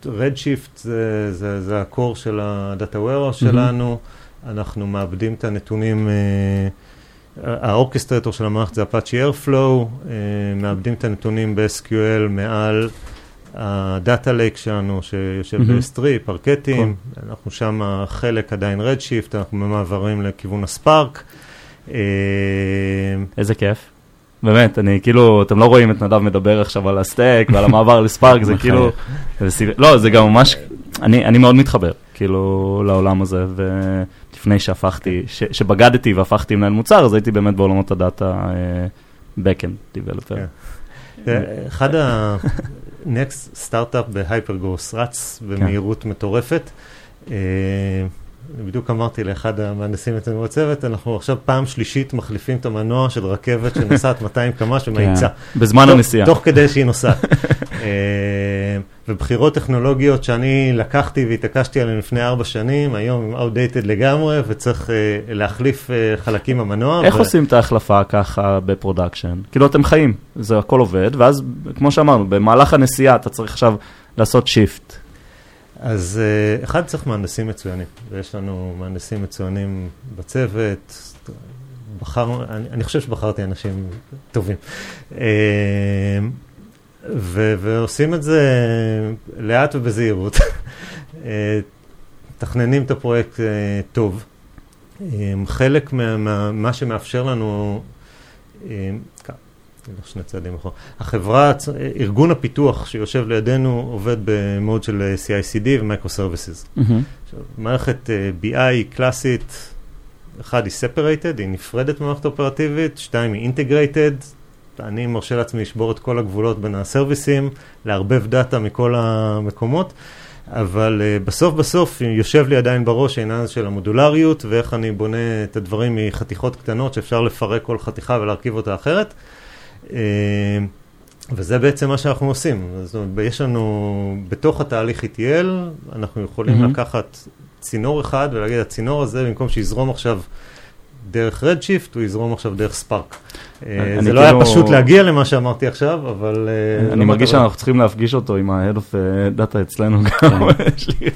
Redshift זה, זה, זה ה core של ה data warehouse שלנו, אנחנו מעבדים את הנתונים, אה, ה orchestrator של המערכת זה Apache Airflow, אה, מעבדים את הנתונים ב-SQL מעל ה data lake שלנו שיושב מהמם. ב-S3, parquet ים, אנחנו שם חלק עדיין Redshift, אנחנו במעברים לכיוון ה Spark. אה, איזה כיף. באמת, אני כאילו, אתם לא רואים את נדב מדבר עכשיו על ה stack ועל המעבר ל Spark, זה כאילו, לא, זה גם ממש, אני, אני מאוד מתחבר, כאילו, לעולם הזה, ולפני שהפכתי, ש, שבגדתי והפכתי מנהל מוצר, אז הייתי באמת בעולמות הדאטה backend developer. כן. זה אחד ה-next סטארט-אפ בהייפרגרוס, רץ במהירות מטורפת. אה, בדיוק אמרתי לאחד המהנדסים אצלנו בצוות, אנחנו עכשיו פעם שלישית מחליפים את המנוע של רכבת שנוסעת 200 קמ"ש ומאיצה. בזמן הנסיעה. תוך כדי שהיא נוסעת. ובחירות טכנולוגיות שאני לקחתי והתעקשתי עליהן לפני ארבע שנים, היום הם outdated לגמרי, וצריך אה, להחליף אה, חלקים במנוע. איך ו- עושים את ההחלפה ככה ב production? כאילו, אתם חיים, זה הכל עובד, ואז, כמו שאמרנו, במהלך הנסיעה אתה צריך עכשיו לעשות shift. אז אה, אחד, צריך מהנדסים מצוינים, ויש לנו מהנדסים מצוינים בצוות. בחרנו, אני, אני חושב שבחרתי אנשים טובים. ו, ועושים את זה לאט ובזהירות. אה, מתכננים את הפרויקט אה, טוב. אה, חלק מה, מה, מה שמאפשר לנו, אה, נלך שני צעדים אחורה. החברה, ארגון הפיתוח שיושב לידינו עובד במוד של אה, CI/CD ו microservices. עכשיו, מערכת אה, BI היא קלאסית, אחד היא separated, היא נפרדת ממערכת אופרטיבית, שתיים היא integrated, אני מרשה לעצמי לשבור את כל הגבולות בין הסרוויסים, לערבב דאטה מכל המקומות, אבל uh, בסוף בסוף יושב לי עדיין בראש העניין הזה של המודולריות, ואיך אני בונה את הדברים מחתיכות קטנות שאפשר לפרק כל חתיכה ולהרכיב אותה אחרת. Uh, וזה בעצם מה שאנחנו עושים. זאת אומרת, יש לנו, בתוך התהליך ETL, אנחנו יכולים מהמם. לקחת צינור אחד ולהגיד, הצינור הזה, במקום שיזרום עכשיו דרך Redshift, הוא יזרום עכשיו דרך Spark. אה, זה לא היה כאילו- פשוט להגיע למה שאמרתי עכשיו, אבל... אה, אני לא מרגיש. שאנחנו צריכים להפגיש אותו עם ה-Head of uh, Data אצלנו גם, יש לי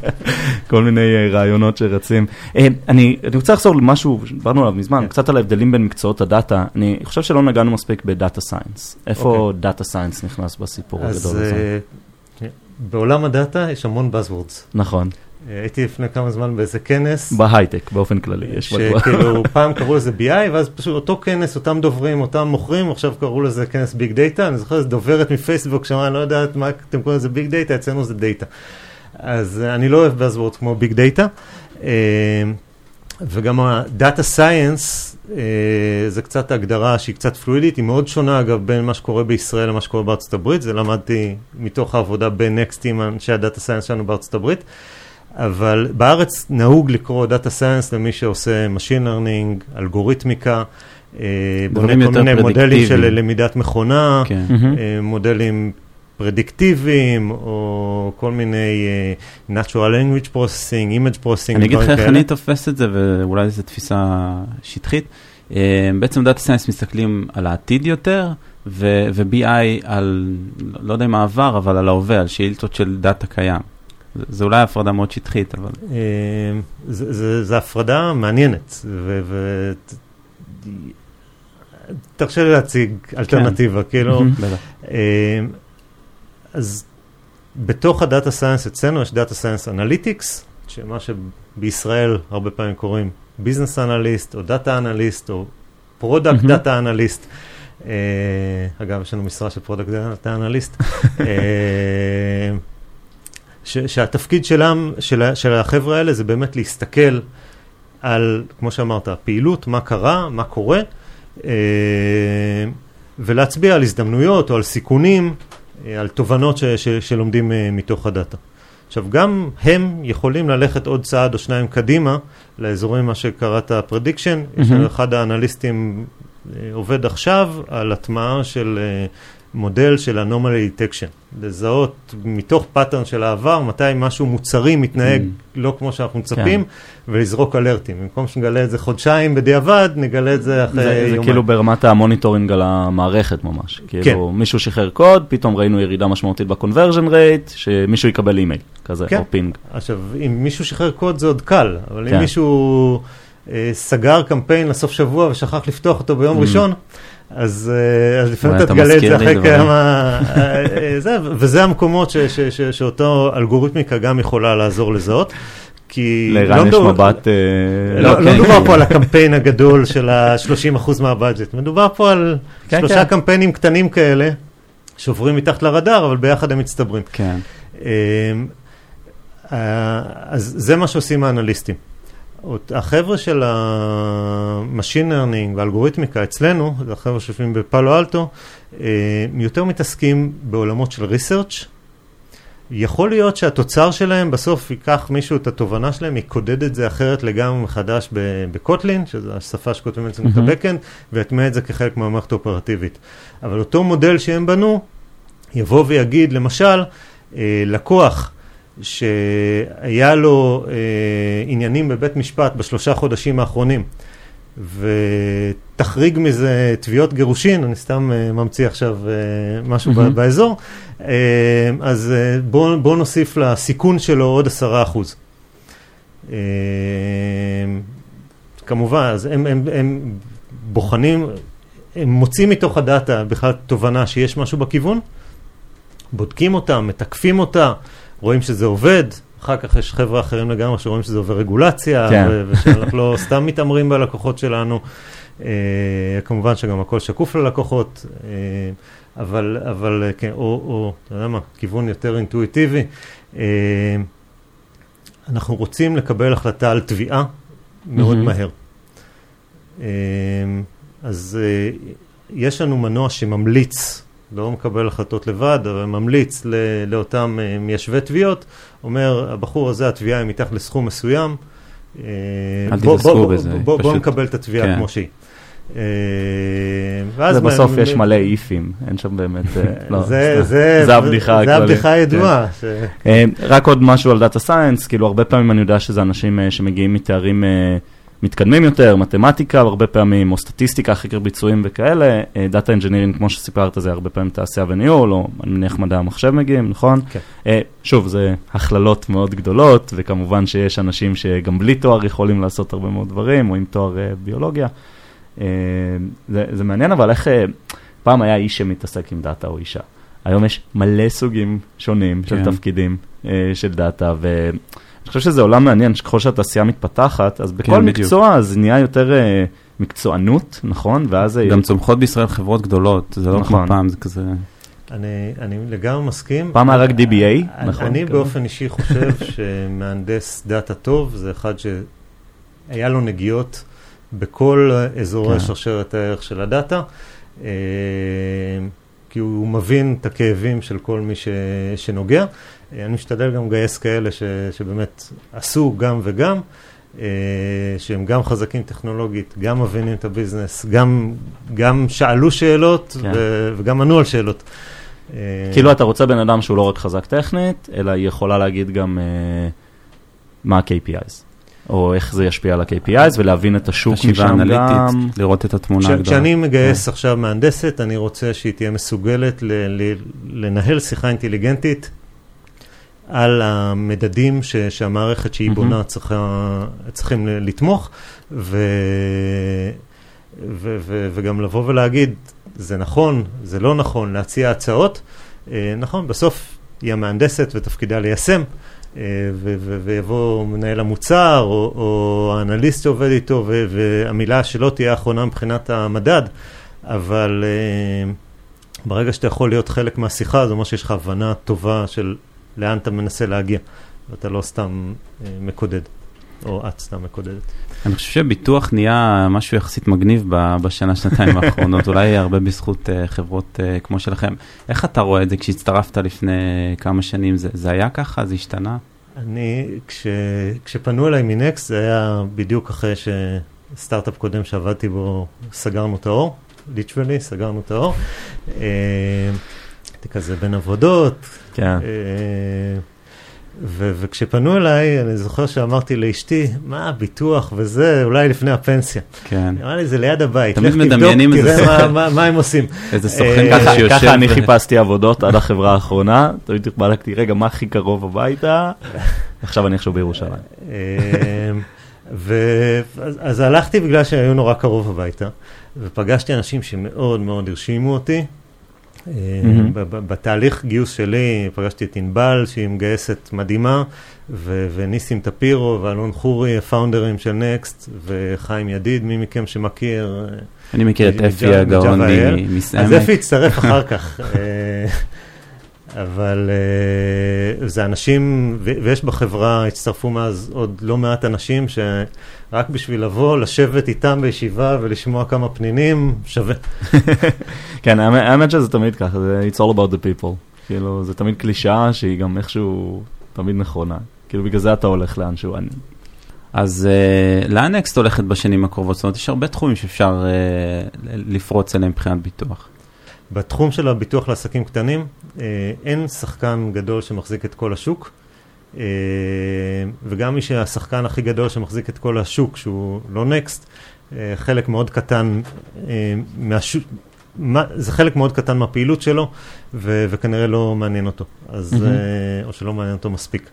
כל מיני אה, רעיונות שרצים. אה, אני רוצה לחזור למשהו שדיברנו עליו מזמן, כן. קצת על ההבדלים בין מקצועות הדאטה. אני חושב שלא נגענו מספיק ב data science. איפה אוקיי. data science נכנס בסיפור הגדול הזה? אה, בעולם הדאטה יש המון buzzwords. נכון, אה, הייתי לפני כמה זמן באיזה כנס. בהייטק באופן כללי, יש בדבר. שכאילו פעם קראו לזה BI, ואז פשוט אותו כנס, אותם דוברים, אותם מוכרים, עכשיו קראו לזה כנס big data, אני זוכר איזה דוברת מפייסבוק שאמרה, אני לא יודעת מה אתם קוראים לזה big data, אצלנו זה דאטה. אז אה, אני לא אוהב buzzword כמו big data, וגם ה data science, זה קצת הגדרה שהיא קצת פלואידית, היא מאוד שונה אגב בין מה שקורה בישראל למה שקורה בארצות הברית, זה למדתי מתוך העבודה ב Next עם אנשי ה data science שלנו בארצות הברית. אבל בארץ נהוג לקרוא data science למי שעושה Machine Learning, אלגוריתמיקה, אה, בונה כל מיני מודלים של. למידת מכונה, כן. אה, מודלים פרדיקטיביים, או כל מיני uh, Natural Language Processing, Image Processing, אני אגיד לך איך אני תופס את זה, ואולי זו תפיסה שטחית. Uh, בעצם data science מסתכלים על העתיד יותר, ו-BI על, לא יודע אם העבר, אבל על ההווה, על שאילתות של דאטה קיים. זה אולי הפרדה מאוד שטחית, אבל... זו הפרדה מעניינת, תרשה לי להציג אלטרנטיבה, כן. כאילו, אז בתוך ה data science אצלנו יש data science analytics, שמה שבישראל הרבה פעמים קוראים business analyst, או data analyst, או product data analyst. אגב, יש לנו משרה של product data analyst. שהתפקיד שלם, של, של החבר'ה האלה זה באמת להסתכל על, כמו שאמרת, הפעילות, מה קרה, מה קורה, אה, ולהצביע על הזדמנויות או על סיכונים, אה, על תובנות ש, ש, שלומדים אה, מתוך הדאטה. עכשיו, גם הם יכולים ללכת עוד צעד או שניים קדימה לאזורים, מה שקראת prediction. Mm-hmm. יש אחד האנליסטים עובד עכשיו על הטמעה של מודל של anomaly detection, לזהות מתוך pattern של העבר מתי משהו מוצרי מתנהג mm. לא כמו שאנחנו מצפים, כן. ולזרוק alertים. במקום שנגלה את זה חודשיים בדיעבד, נגלה את זה אחרי יומיים. זה כאילו ברמת ה monitoring על המערכת ממש. כן. כאילו מישהו שחרר קוד, פתאום ראינו ירידה משמעותית ב-conversion rate, שמישהו יקבל אימייל כזה, כן. או פינג. עכשיו, אם מישהו שחרר קוד זה עוד קל, אבל כן. אם מישהו אה, סגר קמפיין לסוף שבוע ושכח לפתוח אותו ביום mm. ראשון, אז, אה, אז לפעמים אתה תגלה את זה אחרי כמה... אה, אה, וזה המקומות ש, ש, ש, שאותו אלגוריתמיקה גם יכולה לעזור לזהות. כי... לערן לא יש מבט... לא, לא, לא מדובר פה על הקמפיין הגדול של ה-30% מהבאג'ט, מדובר פה על כן, שלושה כן. קמפיינים קטנים כאלה, שעוברים מתחת לרדאר, אבל ביחד הם מצטברים. כן. אז זה מה שעושים האנליסטים. החבר'ה של ה machine learning והאלגוריתמיקה אצלנו, זה החבר'ה שיושבים בפאלו אלטו, אה, יותר מתעסקים בעולמות של research. יכול להיות שהתוצר שלהם בסוף ייקח מישהו את התובנה שלהם, יקודד את זה אחרת לגמרי מחדש ב Kotlin, שזו השפה שכותבים אצלנו את ה backend, ויטמע את זה כחלק מהמערכת האופרטיבית. אבל אותו מודל שהם בנו, יבוא ויגיד, למשל, אה, לקוח שהיה לו אה, עניינים בבית משפט בשלושה חודשים האחרונים, ותחריג מזה תביעות גירושין, אני סתם אה, ממציא עכשיו אה, משהו mm-hmm. באזור, אה, אז אה, בואו בוא נוסיף לסיכון שלו עוד עשרה אחוז. אה, כמובן, אז הם, הם, הם בוחנים, הם מוצאים מתוך הדאטה בכלל תובנה שיש משהו בכיוון, בודקים אותה, מתקפים אותה, רואים שזה עובד, אחר כך יש חבר'ה אחרים לגמרי שרואים שזה עובר רגולציה, כן. ושאנחנו לא סתם מתעמרים בלקוחות שלנו. Uh, כמובן שגם הכל שקוף ללקוחות, uh, אבל, אבל uh, כן, או, או, אתה יודע מה, כיוון יותר אינטואיטיבי. Uh, אנחנו רוצים לקבל החלטה על תביעה מאוד mm-hmm. מהר. Uh, אז uh, יש לנו מנוע שממליץ לא מקבל החלטות לבד, אבל ממליץ לאותם אה, מיישבי תביעות, אומר, הבחור הזה, התביעה היא מתחת לסכום מסוים. אה, אל תתעסקו בזה. בוא, בוא נקבל את התביעה כן. כמו שהיא. אה, ובסוף יש מלא איפים, אין שם באמת, לא, זה הבדיחה הכללית. זה הבדיחה הידועה. כן. רק עוד משהו על data science, כאילו הרבה פעמים אני יודע שזה אנשים שמגיעים מתארים מתקדמים יותר, מתמטיקה הרבה פעמים, או סטטיסטיקה, חקר ביצועים וכאלה, data engineering, כמו שסיפרת, זה הרבה פעמים תעשייה וניהול, או אני מניח מדעי המחשב מגיעים, נכון? כן. Uh, שוב, זה הכללות מאוד גדולות, וכמובן שיש אנשים שגם בלי תואר יכולים לעשות הרבה מאוד דברים, או עם תואר uh, ביולוגיה. Uh, זה, זה מעניין, אבל איך, פעם היה איש שמתעסק עם דאטה או אישה. היום יש מלא סוגים שונים כן. של תפקידים של דאטה, ו... אני חושב שזה עולם מעניין, שככל שהתעשייה מתפתחת, אז בכל כן, מקצוע זה נהיה יותר uh, מקצוענות, נכון? ואז... גם צומחות בישראל חברות גדולות, זה לא נכון. כמו פעם, זה כזה... אני, אני לגמרי מסכים. פעם היה רק DBA, אני, נכון? אני באופן אישי חושב שמהנדס דאטה טוב זה אחד שהיה לו נגיעות בכל אזורי כן. שרשרת הערך של הדאטה. כי הוא מבין את הכאבים של כל מי ש, שנוגע. אה, אני משתדל גם לגייס כאלה ש, שבאמת עשו גם וגם, אה, שהם גם חזקים טכנולוגית, גם מבינים את הביזנס, גם, גם שאלו שאלות כן. ו, וגם ענו על שאלות. אה, כאילו אתה רוצה בן אדם שהוא לא רק חזק טכנית, אלא היא יכולה להגיד גם אה, מה ה-KPIs, או איך זה ישפיע על ה-KPIs, ולהבין את השוק משם גם. לראות את התמונה הגדולה. כשאני מגייס עכשיו מהנדסת, אני רוצה שהיא תהיה מסוגלת ל- ל- לנהל שיחה אינטליגנטית על המדדים ש- שהמערכת שהיא מהמם. בונה צריכה, צריכים ל- לתמוך, ו- ו- ו- וגם לבוא ולהגיד, זה נכון, זה לא נכון, להציע הצעות. אה, נכון, בסוף היא המהנדסת ותפקידה ליישם. אה, ויבוא מנהל המוצר, או, או האנליסט שעובד איתו, והמילה שלו תהיה האחרונה מבחינת המדד, אבל אה, ברגע שאתה יכול להיות חלק מהשיחה, זה אומר שיש לך הבנה טובה של לאן אתה מנסה להגיע, ואתה לא סתם אה, מקודד, או את סתם מקודדת. אני חושב שביטוח נהיה משהו יחסית מגניב בשנה, שנתיים האחרונות, אולי הרבה בזכות אה, חברות אה, כמו שלכם. איך אתה רואה את זה כשהצטרפת לפני כמה שנים? זה, זה היה ככה? זה השתנה? אני, כש, כשפנו אליי מנקסט, זה היה בדיוק אחרי שסטארט-אפ קודם שעבדתי בו, סגרנו את האור, ליטרלי, סגרנו את האור. אה, הייתי כזה בין עבודות, כן. אה, ו- וכשפנו אליי, אני זוכר שאמרתי לאשתי, מה, ביטוח וזה, אולי לפני הפנסיה. כן. אמרה לי, זה ליד הבית, תמיד לך תבדוק, מדמיינים איזה תראה מה- סוכן. מה- מה הם עושים. איזה אה, סוכן ככה, ככה שיושב... ככה אני חיפשתי עבודות עד החברה האחרונה, תמיד בדקתי, רגע, מה הכי קרוב הביתה? עכשיו אני איכשהו בירושלים. אה, ו- אז, אז הלכתי בגלל שהיו נורא קרוב הביתה, ופגשתי אנשים שמאוד מאוד הרשימו אותי. אה, בתהליך גיוס שלי פגשתי את ענבל, שהיא מגייסת מדהימה, ו- וניסים טפירו ואלון חורי, הפאונדרים של נקסט, וחיים ידיד, מי מכם שמכיר. אה, אני מכיר את מג'ה- אפי הגאון מג'ה ואל. מ- אז מסעמק. אפי יצטרף אחר כך. אבל אה, זה אנשים, ו- ויש בחברה, הצטרפו מאז עוד לא מעט אנשים שרק בשביל לבוא, לשבת איתם בישיבה ולשמוע כמה פנינים, שווה. כן, האמת- האמת שזה תמיד ככה, זה it's all about the people. כאילו, זה תמיד קלישאה שהיא גם איכשהו תמיד נכונה. כאילו, בגלל זה אתה הולך לאנשהו. אני- אז uh, לאן נקסט הולכת בשנים הקרובות? זאת אומרת, יש הרבה תחומים שאפשר uh, לפרוץ אליהם מבחינת ביטוח. בתחום של הביטוח לעסקים קטנים, אה, אין שחקן גדול שמחזיק את כל השוק, אה, וגם מי שהשחקן הכי גדול שמחזיק את כל השוק, שהוא לא נקסט, אה, חלק מאוד קטן מהשוק, מה, זה חלק מאוד קטן מהפעילות שלו, ו, וכנראה לא מעניין אותו, אז. אה, או שלא מעניין אותו מספיק.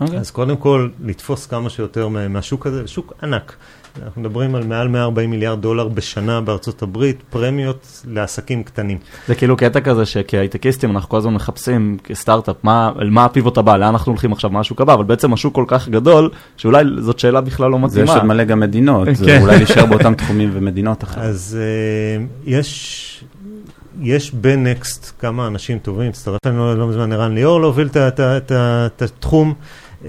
אוקיי. אז קודם כל, לתפוס כמה שיותר מה- מהשוק הזה, שוק ענק. אנחנו מדברים על מעל 140 מיליארד דולר בשנה בארצות הברית, פרמיות לעסקים קטנים. זה כאילו קטע כזה שכהייטקיסטים אנחנו כל הזמן מחפשים כסטארט-אפ, מה, מה הפיבוט הבא, לאן אנחנו הולכים עכשיו, מה השוק הבא, אבל בעצם השוק כל כך גדול, שאולי זאת שאלה בכלל לא זה יש מתאימה. עוד מלא גם מדינות, זה כן. אולי להישאר באותם תחומים ומדינות אחרות. אז uh, יש, יש בנקסט כמה אנשים טובים, הצטרף אלינו לא מזמן ערן ליאור להוביל את התחום. Uh,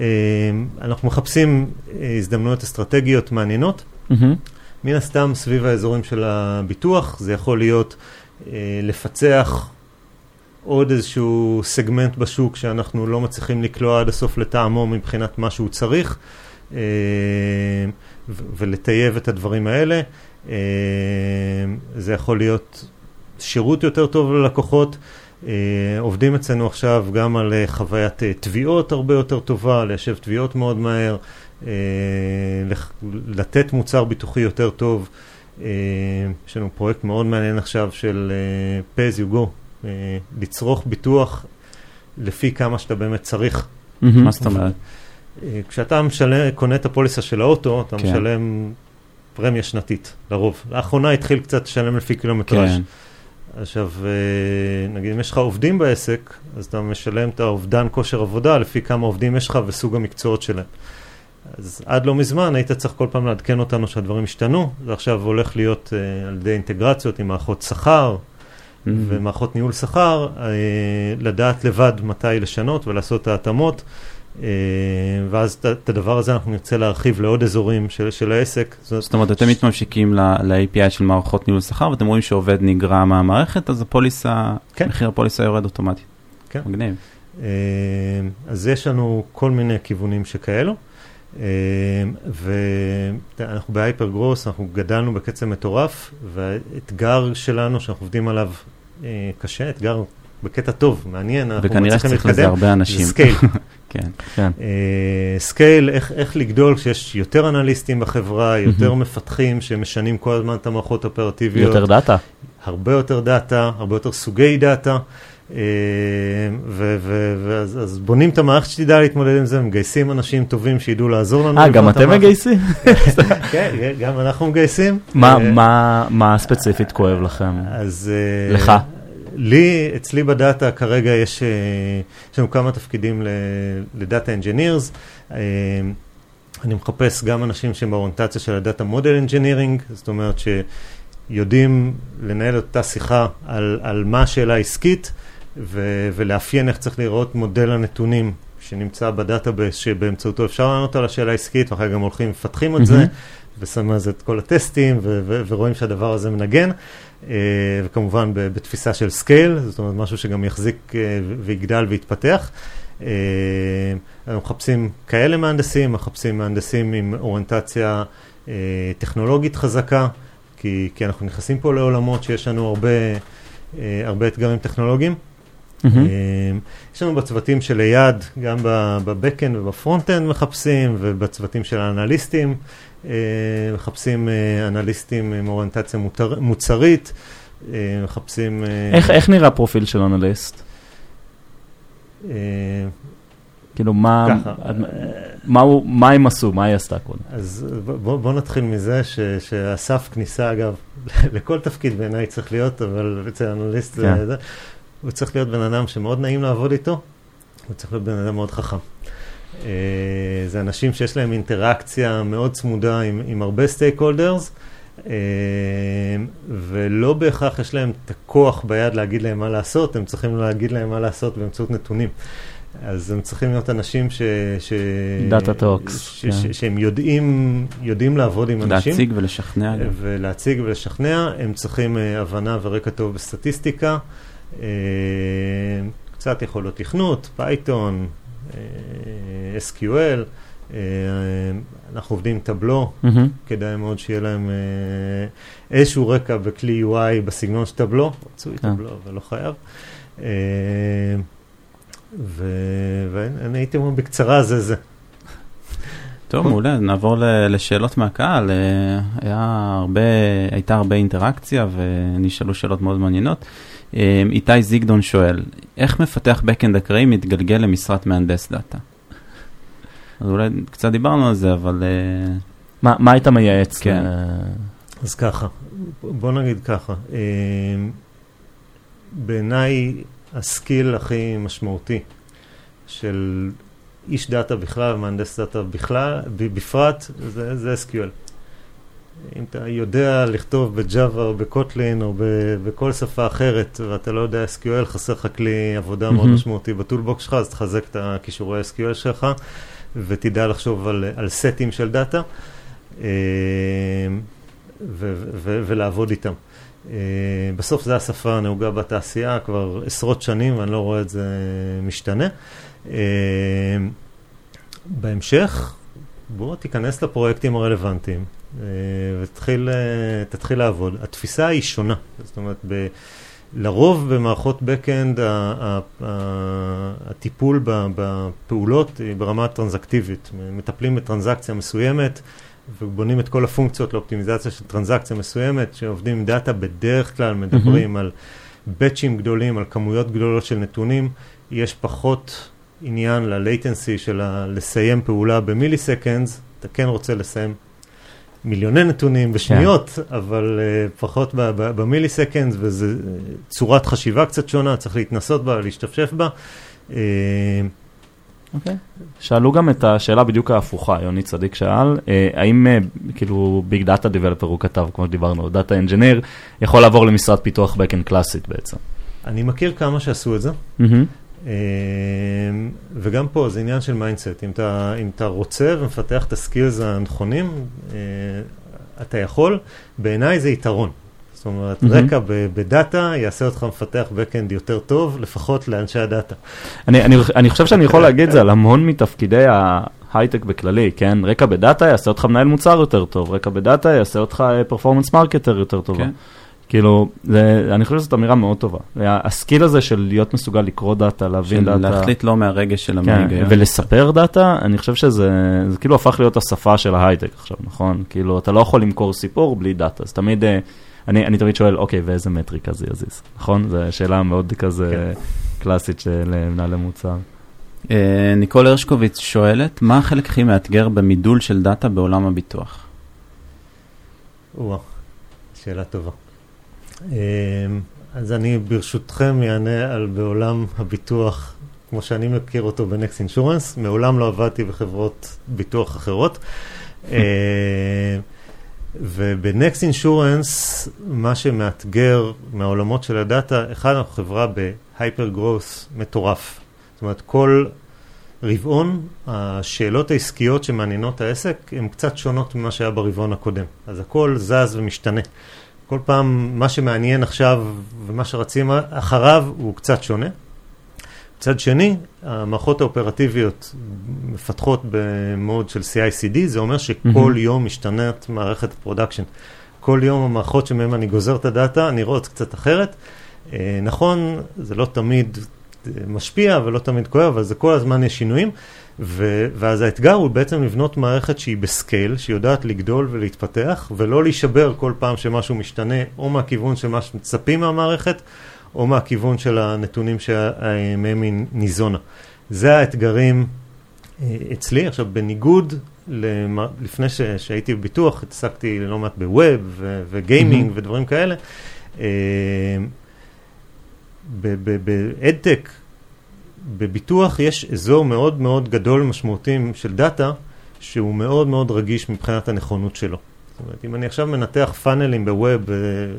אנחנו מחפשים uh, הזדמנויות אסטרטגיות מעניינות. מהמם. מן הסתם סביב האזורים של הביטוח, זה יכול להיות אה, לפצח עוד איזשהו סגמנט בשוק שאנחנו לא מצליחים לקלוע עד הסוף לטעמו מבחינת מה שהוא צריך, אה, ולטייב את הדברים האלה. אה, זה יכול להיות שירות יותר טוב ללקוחות. אה, עובדים אצלנו עכשיו גם על אה, חוויית אה, תביעות הרבה יותר טובה, ליישב תביעות מאוד מהר, אה, לח- לתת מוצר ביטוחי יותר טוב. אה, יש לנו פרויקט מאוד מעניין עכשיו של pay as you go, לצרוך ביטוח לפי כמה שאתה באמת צריך. מה זאת אומרת? כשאתה משלם, קונה את הפוליסה של האוטו, אתה כן. משלם פרמיה שנתית, לרוב. לאחרונה התחיל קצת לשלם לפי קילומטראז'. עכשיו, אה, נגיד אם יש לך עובדים בעסק, אז אתה משלם את האובדן כושר עבודה לפי כמה עובדים יש לך וסוג המקצועות שלהם. אז עד לא מזמן היית צריך כל פעם לעדכן אותנו שהדברים השתנו, זה עכשיו הולך להיות אה, על ידי אינטגרציות עם מערכות שכר Mhm. ומערכות ניהול שכר, אה, לדעת לבד מתי לשנות ולעשות את ההתאמות, ואז את- הדבר הזה אנחנו נרצה להרחיב לעוד אזורים של, של העסק. זאת, אומרת, אתם מתממשקים ל- ל-API של מערכות ניהול שכר, ואתם רואים שעובד נגרע מהמערכת, אז הפוליסה, כן. מחיר הפוליסה יורד אוטומטית. כן. מגניב. אה, אז יש לנו כל מיני כיוונים שכאלו. אה, ואנחנו בהייפר גרוס, אנחנו גדלנו בקצב מטורף, והאתגר שלנו שאנחנו עובדים עליו אה, קשה, אתגר בקטע טוב, מעניין, אנחנו וכנראה שצריך לזה הרבה אנשים. זה scale. כן. כן. אה, scale, איך, איך לגדול כשיש יותר אנליסטים בחברה, יותר מפתחים שמשנים כל הזמן את המערכות האופרטיביות. יותר דאטה. הרבה יותר דאטה, הרבה יותר סוגי דאטה, אה, ו- ו- ואז אז בונים את המערכת שתדע להתמודד עם זה, מגייסים אנשים טובים שידעו לעזור לנו. אה, גם אתם. מגייסים? כן, גם אנחנו מגייסים. מה- אה, ספציפית כואב לכם? אז... לך. לי, אצלי בדאטה כרגע יש, אה, יש לנו כמה תפקידים ל data engineers. אני מחפש גם אנשים שהם באוריינטציה של ה data model engineering, זאת אומרת שיודעים לנהל אותה שיחה על, על מה השאלה העסקית ו, ולאפיין איך צריך לראות מודל הנתונים שנמצא ב database שבאמצעותו אפשר לענות על השאלה העסקית ואחר כך גם הולכים ומפתחים את זה. ושמים על זה את כל הטסטים, ו- ו- ורואים שהדבר הזה מנגן, אה, וכמובן ב- בתפיסה של scale, זאת אומרת משהו שגם יחזיק ו- ויגדל ויתפתח. אה, אנחנו מחפשים כאלה מהנדסים, מחפשים מהנדסים עם אוריינטציה אה, טכנולוגית חזקה, כי, כי אנחנו נכנסים פה לעולמות שיש לנו הרבה, אה, הרבה אתגרים טכנולוגיים. מהמם. אה, יש לנו בצוותים של lead, גם ב backend וב frontend מחפשים, ובצוותים של האנליסטים מחפשים אה, אנליסטים עם אוריינטציה מותר- מוצרית, אה, מחפשים... אה, איך איך נראה פרופיל של אנליסט? אה, כאילו, מה ככה. מה הוא- מה הם עשו? מה היא עשתה קודם? אז בוא, בוא נתחיל מזה ש, שהסף כניסה, אגב, לכל תפקיד בעיניי צריך להיות, אבל אצל אנליסט כן. זה, הוא צריך להיות בן אדם שמאוד נעים לעבוד איתו, הוא צריך להיות בן אדם מאוד חכם. אה, זה אנשים שיש להם אינטראקציה מאוד צמודה עם, עם הרבה סטייק הולדרס, ולא בהכרח יש להם את הכוח ביד להגיד להם מה לעשות, הם צריכים להגיד להם מה לעשות באמצעות נתונים. אז הם צריכים להיות אנשים ש... ש... Data talks, ש... כן. ש... שהם יודעים, יודעים לעבוד עם אנשים. להציג ולשכנע. גם. ולהציג ולשכנע, הם צריכים אה, הבנה ורקע טוב בסטטיסטיקה, אה, קצת יכולות תכנות, Python, אה, SQL, אה, אנחנו עובדים עם Tableau, מהמם. כדאי מאוד שיהיה להם אה, איזשהו רקע בכלי UI בסגנון של Tableau, רצוי כן. Tableau, אבל לא חייב. אה, ו- ואני הייתי אומר בקצרה זה זה. טוב, מעולה, נעבור לשאלות מהקהל. אה, היה הרבה, הייתה הרבה אינטראקציה ונשאלו שאלות מאוד מעניינות. אה, איתי זיגדון שואל, איך מפתח backend אקראי מתגלגל למשרת מהנדס דאטה? אז אולי קצת דיברנו על זה, אבל אה, מה מה היית מייעץ? כן. ל- אז ככה, בוא נגיד ככה, אה, בעיניי ה skill הכי משמעותי של איש דאטה בכלל ומהנדס דאטה בכלל, בפרט, זה, זה SQL. אם אתה יודע לכתוב בג'אווה או בקוטלין או בכל שפה אחרת ואתה לא יודע SQL, חסר לך כלי עבודה מאוד. משמעותי בטולבוקס שלך, אז תחזק את הכישורי SQL שלך ותדע לחשוב על, על סטים של דאטה. אה, ו- ו- ולעבוד איתם. אה, בסוף זו השפה הנהוגה בתעשייה כבר עשרות שנים, ואני לא רואה את זה משתנה. אה, בהמשך, בוא תיכנס לפרויקטים הרלוונטיים ותתחיל אה, תתחיל לעבוד. התפיסה היא שונה, זאת אומרת, ב... לרוב במערכות backend הטיפול בפעולות היא ברמה טרנזקטיבית. מטפלים בטרנזקציה מסוימת ובונים את כל הפונקציות לאופטימיזציה של טרנזקציה מסוימת, שעובדים עם דאטה בדרך כלל מדברים על באצ'ים גדולים, על כמויות גדולות של נתונים. יש פחות עניין ל-latency של ה- לסיים פעולה ב milliseconds, אתה כן רוצה לסיים מיליוני נתונים בשניות, אבל uh, פחות ב milliseconds, וזו uh, צורת חשיבה קצת שונה, צריך להתנסות בה, להשתפשף בה. Uh, אוקיי. שאלו גם את השאלה בדיוק ההפוכה, יוני צדיק שאל, אה, האם אה, כאילו big data developer הוא כתב, כמו שדיברנו, data engineer, יכול לעבור למשרד פיתוח backend קלאסית בעצם. אני מכיר כמה שעשו את זה. אמ, וגם פה זה עניין של mindset, אם אתה, אם אתה רוצה ומפתח את ה skills הנכונים, אה, אתה יכול, בעיניי זה יתרון. זאת אומרת, מהמם. רקע ב- בדאטה יעשה אותך מפתח backend יותר טוב, לפחות לאנשי הדאטה. אני, אני, אני חושב שאני יכול להגיד את זה על המון מתפקידי ההייטק בכללי, כן? רקע בדאטה יעשה אותך מנהל מוצר יותר טוב, רקע בדאטה יעשה אותך performance marketer יותר טובה. כן. כאילו, זה, אני חושב שזאת אמירה מאוד טובה. ה skill הזה של להיות מסוגל לקרוא דאטה, להבין דאטה. להחליט לא מהרגש של כן, ההיגיון. ולספר דאטה, אני חושב שזה זה כאילו הפך להיות השפה של ההייטק עכשיו, נכון? כאילו, אתה לא יכול למכור סיפור בלי דאטה, אז תמיד, אה, אני, אני תמיד שואל, אוקיי, ואיזה מטריקה זה יזיז, נכון? זו שאלה מאוד כזה קלאסית של אה, מנהלי מוצר. אה, ניקול הרשקוביץ שואלת, מה החלק הכי מאתגר במידול של דאטה בעולם הביטוח? וואו, שאלה טובה. אמ, אז אני ברשותכם אענה על בעולם הביטוח, כמו שאני מכיר אותו בנקסט אינשורנס, מעולם לא עבדתי בחברות ביטוח אחרות. אמ, ובנקסט אינשורנס, מה שמאתגר מהעולמות של הדאטה, אחד, אנחנו חברה בהייפר גרוס מטורף. זאת אומרת, כל רבעון, השאלות העסקיות שמעניינות העסק הן קצת שונות ממה שהיה ברבעון הקודם. אז הכל זז ומשתנה. כל פעם מה שמעניין עכשיו ומה שרצים אחריו הוא קצת שונה. מצד שני, המערכות האופרטיביות מפתחות במוד של CI/CD, זה אומר שכל mm-hmm. יום משתנת מערכת הפרודקשן. כל יום המערכות שמהן אני גוזר את הדאטה נראות קצת אחרת. אה, נכון, זה לא תמיד משפיע ולא תמיד כואב, אבל זה כל הזמן יש שינויים. ו- ואז האתגר הוא בעצם לבנות מערכת שהיא ב scale, שיודעת לגדול ולהתפתח, ולא להישבר כל פעם שמשהו משתנה, או מהכיוון של מה שמצפים מהמערכת, או מהכיוון של הנתונים שמהם היא ניזונה. זה האתגרים אה, אצלי. עכשיו, בניגוד, למה, לפני ש- שהייתי בביטוח, התעסקתי לא מעט בווב ו- וגיימינג mm-hmm. ודברים כאלה. אה, באדטק, בביטוח יש אזור מאוד מאוד גדול ומשמעותי של דאטה, שהוא מאוד מאוד רגיש מבחינת הנכונות שלו. זאת אומרת, אם אני עכשיו מנתח פאנלים בווב,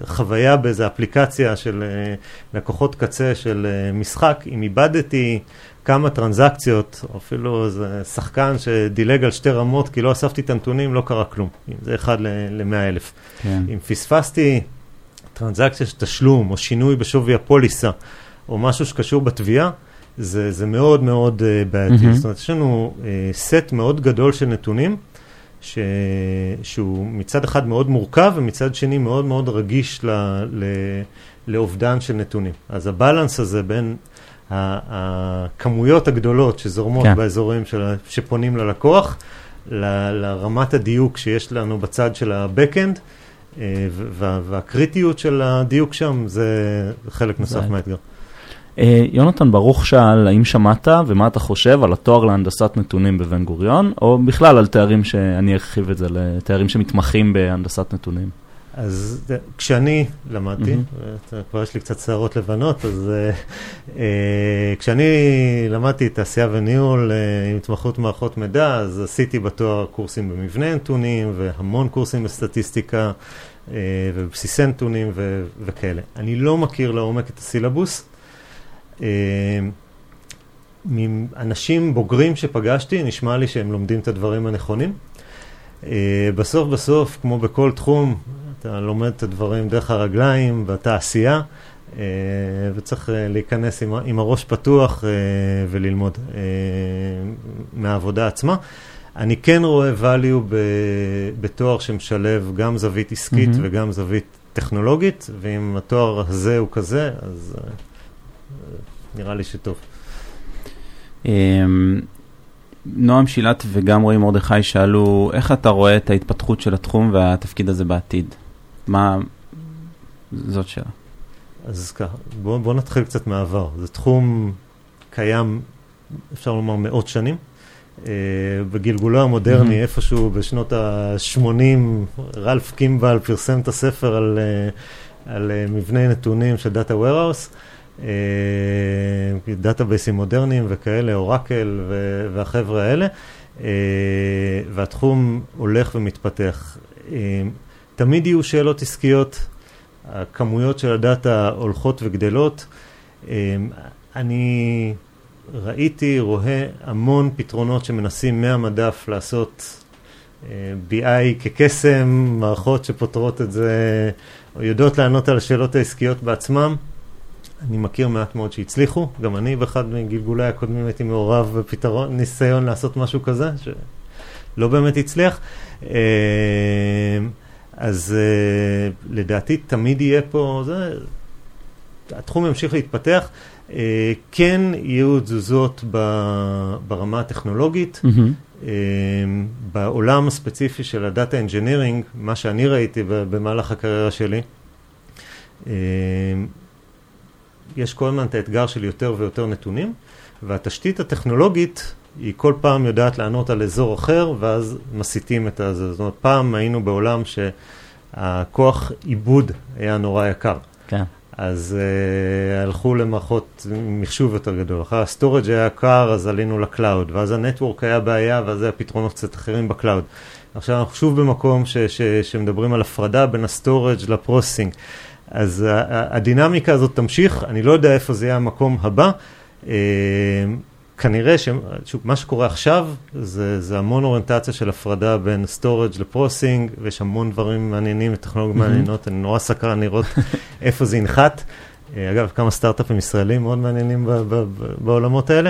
חוויה באיזו אפליקציה של אה, לקוחות קצה של אה, משחק, אם איבדתי כמה טרנזקציות, או אפילו איזה שחקן שדילג על שתי רמות כי לא אספתי את הנתונים, לא קרה כלום. אם זה אחד למאה אלף. כן. אם פספסתי טרנזקציה של תשלום, או שינוי בשווי הפוליסה, או משהו שקשור בתביעה, זה, זה מאוד מאוד uh, בעייתי. Mm-hmm. זאת אומרת, יש לנו uh, סט מאוד גדול של נתונים, ש... שהוא מצד אחד מאוד מורכב, ומצד שני מאוד מאוד רגיש ל... ל... לאובדן של נתונים. אז הבלנס הזה בין הכמויות הגדולות שזורמות כן. באזורים של... שפונים ללקוח, ל... לרמת הדיוק שיש לנו בצד של ה-Backend, אה, והקריטיות של הדיוק שם זה חלק נוסף מהאתגר. אה, יונתן ברוך שאל, האם שמעת ומה אתה חושב על התואר להנדסת נתונים בבן גוריון, או בכלל על תארים שאני ארחיב את זה לתארים שמתמחים בהנדסת נתונים? אז כשאני למדתי, mm-hmm. כבר יש לי קצת שערות לבנות, אז uh, uh, כשאני למדתי תעשייה וניהול uh, עם התמחות מערכות מידע, אז עשיתי בתואר קורסים במבנה נתונים והמון קורסים בסטטיסטיקה uh, ובבסיסי נתונים ו- וכאלה. אני לא מכיר לעומק את הסילבוס. Uh, מאנשים בוגרים שפגשתי, נשמע לי שהם לומדים את הדברים הנכונים. Uh, בסוף בסוף, כמו בכל תחום, אתה לומד את הדברים דרך הרגליים ואתה עשייה, אה, וצריך אה, להיכנס עם, עם הראש פתוח אה, וללמוד מהעבודה עצמה. אני כן רואה value ב, בתואר שמשלב גם זווית עסקית mm-hmm. וגם זווית טכנולוגית, ואם התואר הזה הוא כזה, אז נראה לי שטוב. אמ, נועם שילת וגם רועי מרדכי שאלו, איך אתה רואה את ההתפתחות של התחום והתפקיד הזה בעתיד? מה... זאת שאלה. אז ככה, בואו בוא נתחיל קצת מהעבר. זה תחום קיים, אפשר לומר, מאות שנים. Uh, בגלגולו המודרני, mm-hmm. איפשהו בשנות ה-80, רלף קימבל פרסם את הספר על, uh, על uh, מבנה נתונים של דאטה warehouse, דאטאבייסים מודרניים וכאלה, אורקל והחבר'ה האלה, uh, והתחום הולך ומתפתח. Uh, תמיד יהיו שאלות עסקיות, הכמויות של הדאטה הולכות וגדלות. אני ראיתי, רואה המון פתרונות שמנסים מהמדף לעשות אה, BI כקסם, מערכות שפותרות את זה, או יודעות לענות על השאלות העסקיות בעצמם. אני מכיר מעט מאוד שהצליחו, גם אני באחד מגלגולי הקודמים הייתי מעורב בפתרון, ניסיון לעשות משהו כזה, שלא באמת הצליח. אמ, אז uh, לדעתי תמיד יהיה פה, זה, התחום ימשיך להתפתח. Uh, כן יהיו תזוזות ברמה הטכנולוגית. Mm-hmm. בעולם הספציפי של ה data engineering, מה שאני ראיתי במהלך הקריירה שלי, יש כל הזמן את האתגר של יותר ויותר נתונים, והתשתית הטכנולוגית היא כל פעם יודעת לענות על אזור אחר, ואז מסיטים את זה. זאת אומרת, פעם היינו בעולם שהכוח עיבוד היה נורא יקר. כן. אז uh, הלכו למערכות מחשוב יותר גדול. אחרי ה storage היה יקר, אז עלינו ל cloud, ואז ה network היה בעיה, ואז היה פתרונות קצת אחרים ב cloud. עכשיו אנחנו שוב במקום ש, ש, שמדברים על הפרדה בין ה storage ל processing. אז הדינמיקה הזאת תמשיך, אני לא יודע איפה זה יהיה המקום הבא. Uh, כנראה שמה שקורה עכשיו זה, זה המון אוריינטציה של הפרדה בין storage ל processing, ויש המון דברים מעניינים וטכנולוגיות. מעניינות, אני נורא סקרן לראות איפה זה ינחת. אה, אגב, כמה סטארט-אפים ישראלים מאוד מעניינים בעולמות האלה.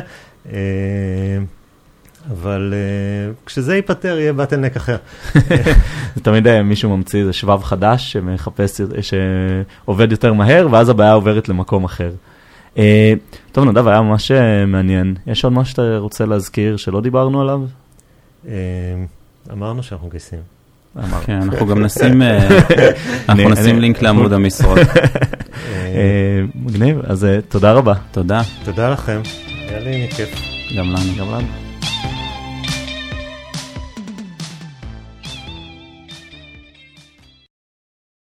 אה, אבל uh, כשזה ייפתר יהיה bottleneck אחר. תמיד מישהו ממציא איזה שבב חדש שמחפש, שעובד יותר מהר, ואז הבעיה עוברת למקום אחר. אה, טוב, נדב, היה ממש אה, מעניין. יש עוד משהו שאתה רוצה להזכיר שלא דיברנו עליו? אה, אמרנו שאנחנו גייסים. כן, אנחנו גם נשים, אנחנו נשים לינק לעמוד המשרות. מגניב, אז תודה רבה. תודה. תודה לכם, היה לי כיף. גם לנו. גם לנו.